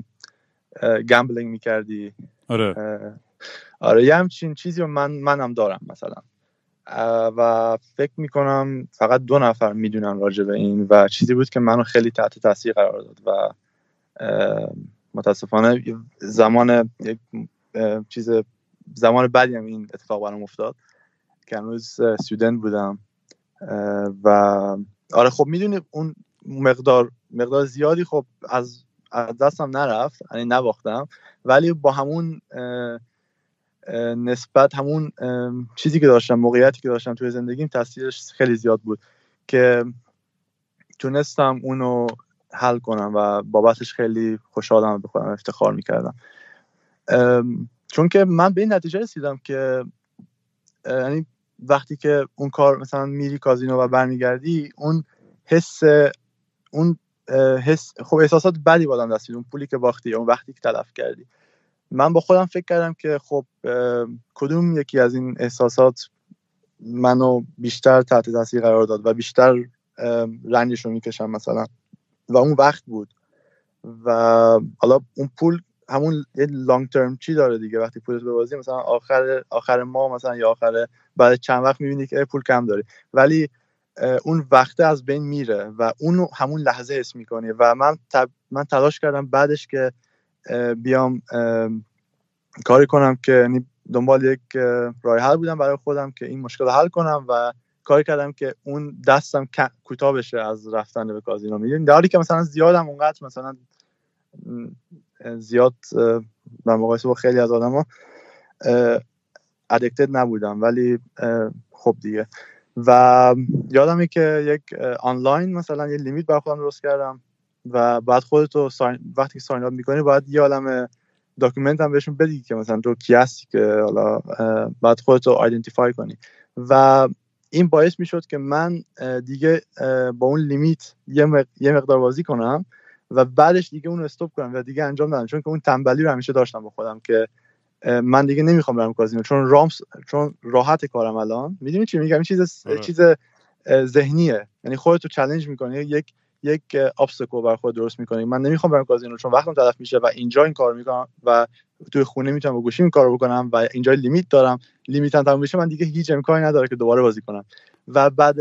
گمبلینگ می‌کردی. آره. آره یه همچین چیزی رو من منم دارم مثلا. و فکر می‌کنم فقط دو نفر می‌دونن راجع به این و چیزی بود که منو خیلی تحت تاثیر قرار داد و متاسفانه زمان یک چیز زمان بعدی هم این اتفاق برام افتاد که هنوز سودن بودم. و آره خب می‌دونی اون مقدار مقدار زیادی خب از از دستم نرفت یعنی نباختم. ولی با همون نسبت همون چیزی که داشتم موقعیتی که داشتم توی زندگیم تاثیرش خیلی زیاد بود که تونستم اونو حل کنم و بابتش خیلی خوشحالم به خودم افتخار می‌کردم. چون که من به این نتیجه رسیدم که یعنی وقتی که اون کار مثلا میری کازینو و برمیگردی اون حس اون حس خب احساسات بدی بادم دستید اون پولی که باختی اون وقتی که تلف کردی. من با خودم فکر کردم که خب کدوم یکی از این احساسات منو بیشتر تحت تاثیر قرار داد و بیشتر رنجش رو می‌کشم مثلا. و اون وقت بود. و حالا اون پول همون یه لانگ ترم چی داره دیگه؟ وقتی پولت ببازی مثلا آخر آخر ماه مثلا یا آخر بعد چند وقت می‌بینی که پول کم داری. ولی اون وقته از بین میره و اون همون لحظه حس می‌کنی و من من تلاش کردم بعدش که بیام کاری کنم که یعنی دنبال یک راه حل بودم برای خودم که این مشکل حل کنم و کاری کردم که اون دستم کوتاه بشه از رفتن به کازینو. می‌دونی در حالی که مثلا زیادم اونقدر مثلا زیاد در مقایسه با خیلی از آدم ها ادکتد نبودم ولی خب دیگه. و یادمه که یک آنلاین مثلا یه لیمیت برای خودم درست کردم و بعد خودتو sign... وقتی sign up می‌کنی باید یه عالم document هم بهشون بدی که مثلا تو کی هستی که حالا بعد خودتو identify کنی. و این باعث می‌شد که من دیگه با اون limit یه مقدار بازی کنم و بعدش دیگه اون stop کنم و دیگه انجام ندم. چون که اون تنبلی رو همیشه داشتم با خودم که من دیگه نمی‌خوام برم کازینو چون رامس چون راحت کارم الان. می‌دونی چی میگم؟ چیز آره. چیز ذهنیه. یعنی خودتو چالش می‌کنی یک یک ابستکل بر خود درست می‌کنی. من نمی‌خوام برم کازینو چون وقتم تلف میشه و اینجا این کار می‌کنم و توی خونه می‌تونم با گوشی این کارو بکنم و اینجا لیمیت دارم. لیمیتم تموم بشه من دیگه هیچ امکانی نداره که دوباره بازی کنم. و بعد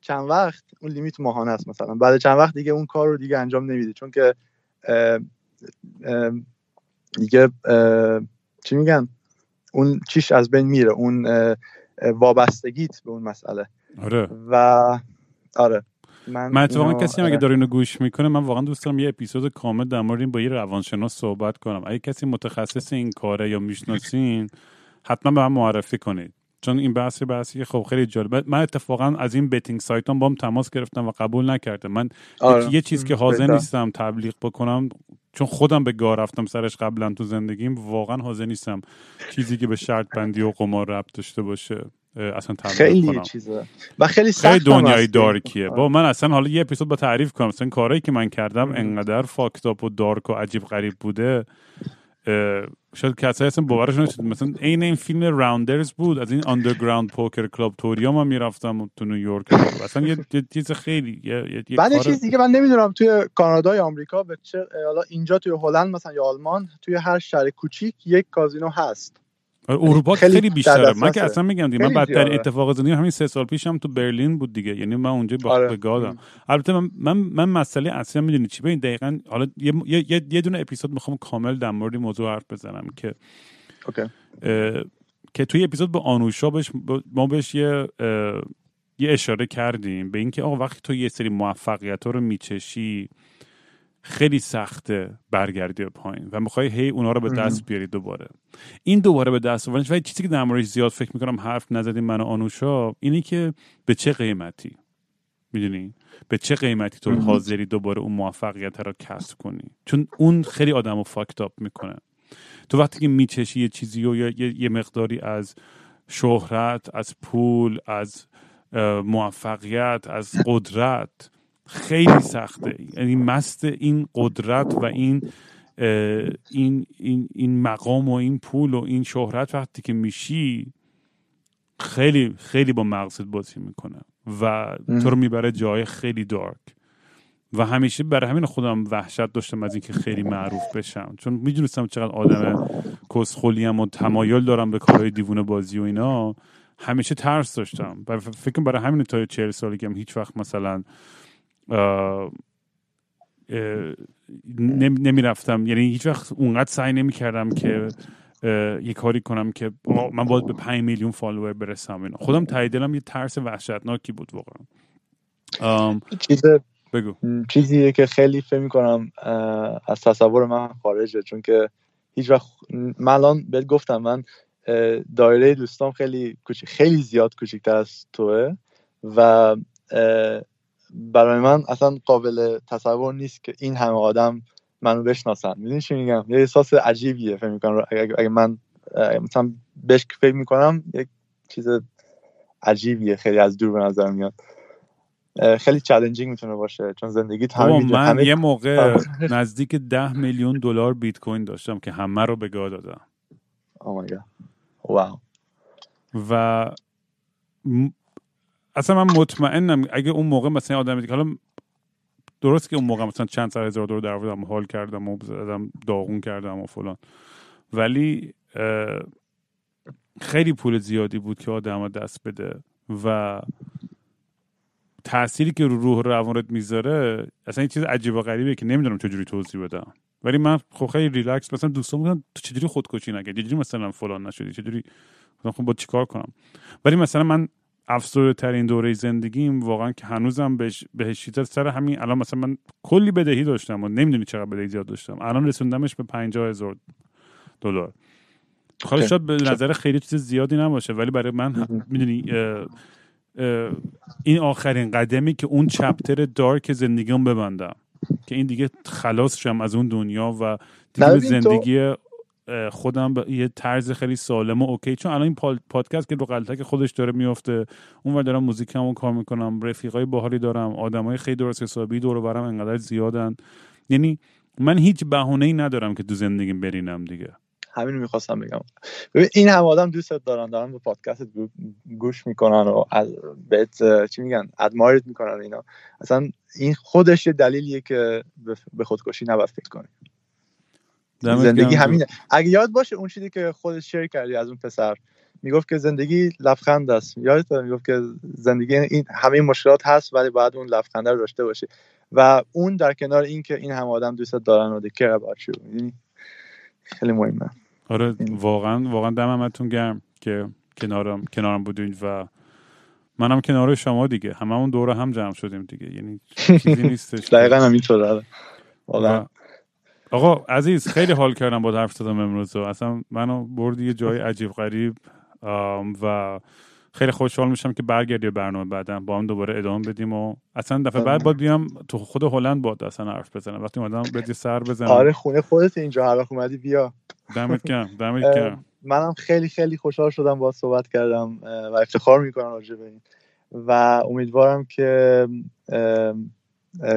چند وقت اون لیمیت ماهانه است مثلا. بعد چند وقت دیگه اون کار رو دیگه انجام نمیدی. چون که دیگه چی میگن؟ اون چیش از بین میره اون وابستگیت به اون مسئله. آره. و آره من, من اتفاقا کسی اگه داره اینو گوش می‌کنه من واقعا دوست دارم یه اپیزود کامل در مورد این با یه روانشناس صحبت کنم. اگه کسی متخصص این کاره یا می‌شناسین حتما به من معرفی کنید. چون این بحثی بحثی که خب خیلی جالب. من اتفاقا از این بتینگ سایت هم با هم تماس گرفتم و قبول نکرده من آره. یه چیز که حاضر نیستم تبلیغ بکنم چون خودم به گاه رفتم سرش قبلا تو زندگیم واقعا حاضر نیستم چیزی که به شرط بندی و قمار ربط داشته باشه اصلا خیلی کنم. چیزه. و خیلی خیلی دنیای dark یه با من اصلا حالا یه اپیزود با تعریف کنم. مثلا کارهایی که من کردم انقدر fucked up و dark و عجیب غریب بوده شاید کسایی اصلا باورشون نشد مثلا عین این فیلم Rounders بود. از این underground poker club توریا ما می‌رفتم تو نیویورک اصلا یه, چیز خیلی یه, یه بعد چیز دیگه من نمی‌دونم توی کانادا یا آمریکا به چه حالا اینجا توی هلند مثلا یا آلمان توی هر شهر کوچیک یک کازینو هست. اروپا خیلی, خیلی بیشتره. من که اصلا میگم دیگه من بدترین اتفاق زندگی همین سه سال پیشم تو برلین بود دیگه. یعنی من اونجا با آره. گادم. البته من من, من مسئله اصلا می‌دونی چی؟ ببین دقیقا حالا یه, یه, یه دونه اپیزود می‌خوام کامل در مورد موضوع حرف بزنم که اوکی. که توی اپیزود با آنوشا بش ما بهش یه یه اشاره کردیم به اینکه آقا وقتی تو یه سری موفقیت رو میچشی خیلی سخته برگردی به پایین و می‌خوای هی اونا رو به دست بیاری دوباره. این دوباره به دست آوردنش. و چیزی که در زیاد فکر می‌کنم حرف نزدیم من و آنوشا اینی که به چه قیمتی؟ می‌دونی؟ به چه قیمتی تو حاضری دوباره اون موفقیت رو کسب کنی؟ چون اون خیلی آدم رو فاکت می‌کنه. تو وقتی که میچشی یه چیزی و یه،, یه مقداری از شهرت از پول از موفقیت از قدرت خیلی سخته. یعنی مست این قدرت و این این این این مقام و این پول و این شهرت وقتی که میشی خیلی خیلی با مغزت بازی می‌کنه و تو رو می‌بره جای خیلی دارک و همیشه برای همین خودم وحشت داشتم از اینکه خیلی معروف بشم. چون می‌دونستم چقدر آدم کسخولیم و تمایل دارم به کارهای دیوونه بازی و اینا. همیشه ترس داشتم. فکر برای همین تا چهل سالگی هم هیچ وقت مثلا نمی‌رفتم. یعنی هیچ وقت اونقدر سعی نمی کردم که یه کاری کنم که من باید به 5 میلیون فالوور برسم. اینا. خودم تاییدلم یه ترس وحشتناکی بود واقعا. چیز بگو. چیزیه که خیلی فکر کنم از تصور من خارجه چون که هیچ وقت من الان بهت گفتم من دایره دوستام خیلی کوچیک خیلی زیاد کوچیکتر از توه و برای من اصلا قابل تصور نیست که این همه آدم منو بشناسن. می‌دونی چی میگم؟ یه احساس عجیبیه فکر می‌کنم. اگه, من مثلا بهش فکر می‌کنم یک چیز عجیبیه. خیلی از دور به نظر میاد. خیلی چالنجینگ می‌تونه باشه چون زندگی همه من یه موقع نزدیک ده میلیون دلار بیت کوین داشتم که همه رو به گاه دادم. واو و اصلا من مطمئنم اگه اون موقع مثلا آدم دیگه حالا درست که اون موقع مثلا چند سر هزار دلار در حال کردم و زدم داغون کردم و فلان. ولی خیلی پول زیادی بود که آدم دست بده و تأثیری که رو روح روانت می‌ذاره اصلا این چیز عجیب و غریبه که نمی‌دونم چجوری توضیح بدم. ولی من خب خیلی ریلکس مثلا دوستان بودن تو چجوری خودکشی نکردی؟ چجوری مثلا فلان نشدی؟ چجوری؟ خب با چیکار کنم؟ ولی مثلا من افسرده ترین دوره زندگیم واقعا که هنوزم بهش بهش سر همین. الان مثلا من کلی بدهی داشتم و نمی‌دونی چقدر بدهی زیاد داشتم. الان رسوندمش به 50 هزار دلار. حالا شاید به نظر خیلی چیز زیادی نباشه ولی برای من می‌دونی این آخرین قدمی که اون چپتر دارک زندگیم ببندم. که این دیگه خلاص شم از اون دنیا و دیگه زندگی خودم یه طرز خیلی سالم و اوکی. چون الان این پادکست که رو غلطک خودش داره میفته اون دارم موزیکمو کار می‌کنم رفیقای باحالی دارم آدمای خیلی درست حسابی دور برم انقدر زیادن. یعنی من هیچ بهونه ندارم که تو زندگیم برینم دیگه. همین می‌خواستم بگم. ببین این هم آدم دوستت دارن دارن به پادکست گوش می‌کنن و بهت چی میگن ادمایرت می‌کنن اینا. اصلا این خودش دلیلیه که به خودکشی نباید فکر کنی. زندگی همینه. اگه یاد باشه اون چیزی که خودت شیر کردی از اون پسر می‌گفت که زندگی لبخند است. یادت می‌گفت که زندگی این همه مشکلات هست ولی باید اون لبخند رو داشته باشه و اون در کنار این که این هم آدم دوست دارن و دکر خیلی مهمه. آره واقعا واقعا دمتون گرم که کنارم کنارم بودین و منم کنار شما دیگه. هممون دور هم جمع شدیم دیگه. یعنی چیزی [LAUGHS] نیستش دقیقا همینطوره. واقعا. آقا عزیز خیلی حال کردم با حرف زدم امروز. اصلا منو بردی یه جای عجیب غریب و خیلی خوشحال میشم که برگردی برنامه بعدم. با هم دوباره ادامه بدیم و اصلا دفعه بعد باید بیام تو خود هلند باد اصلا حرف بزنم. وقتی اومدم بدی سر بزنم. آره خونه خودت اینجا هر وقت اومدی بیا. دمت گرم [LAUGHS] دمت گرم. منم خیلی خیلی خوشحال شدم با صحبت کردم و افتخار می‌کنم راجع به این. و امیدوارم که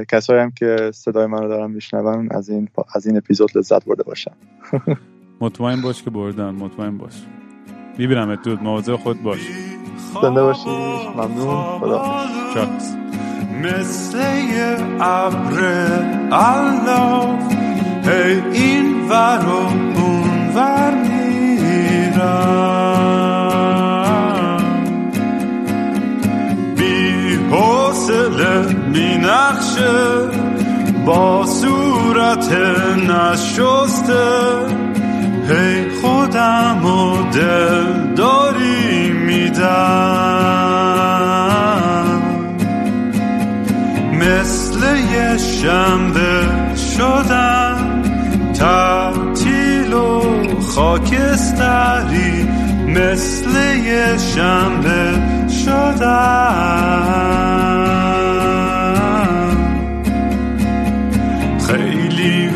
کسایی هم که صدای منو دارن میشنون از این از این اپیزود لذت برده باشن. [LAUGHS] مطمئن باش که بردن مطمئن باش. می‌بینم دود مواظب خود باش. زنده باشی ممنون خدا. چاکس مثل ابر الله هی این ور و اون ور میرم. نقشه با صورت نشسته. هی خودم و دل داری میدم. مثل یه شنبه شدم تعطیل و خاکستری. مثل یه شنبه شدم.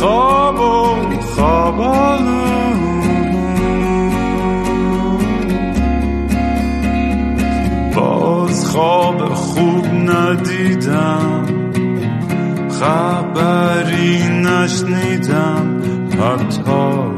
خواب و خواب باز خواب خوب ندیدم خبری نشنیدم حتی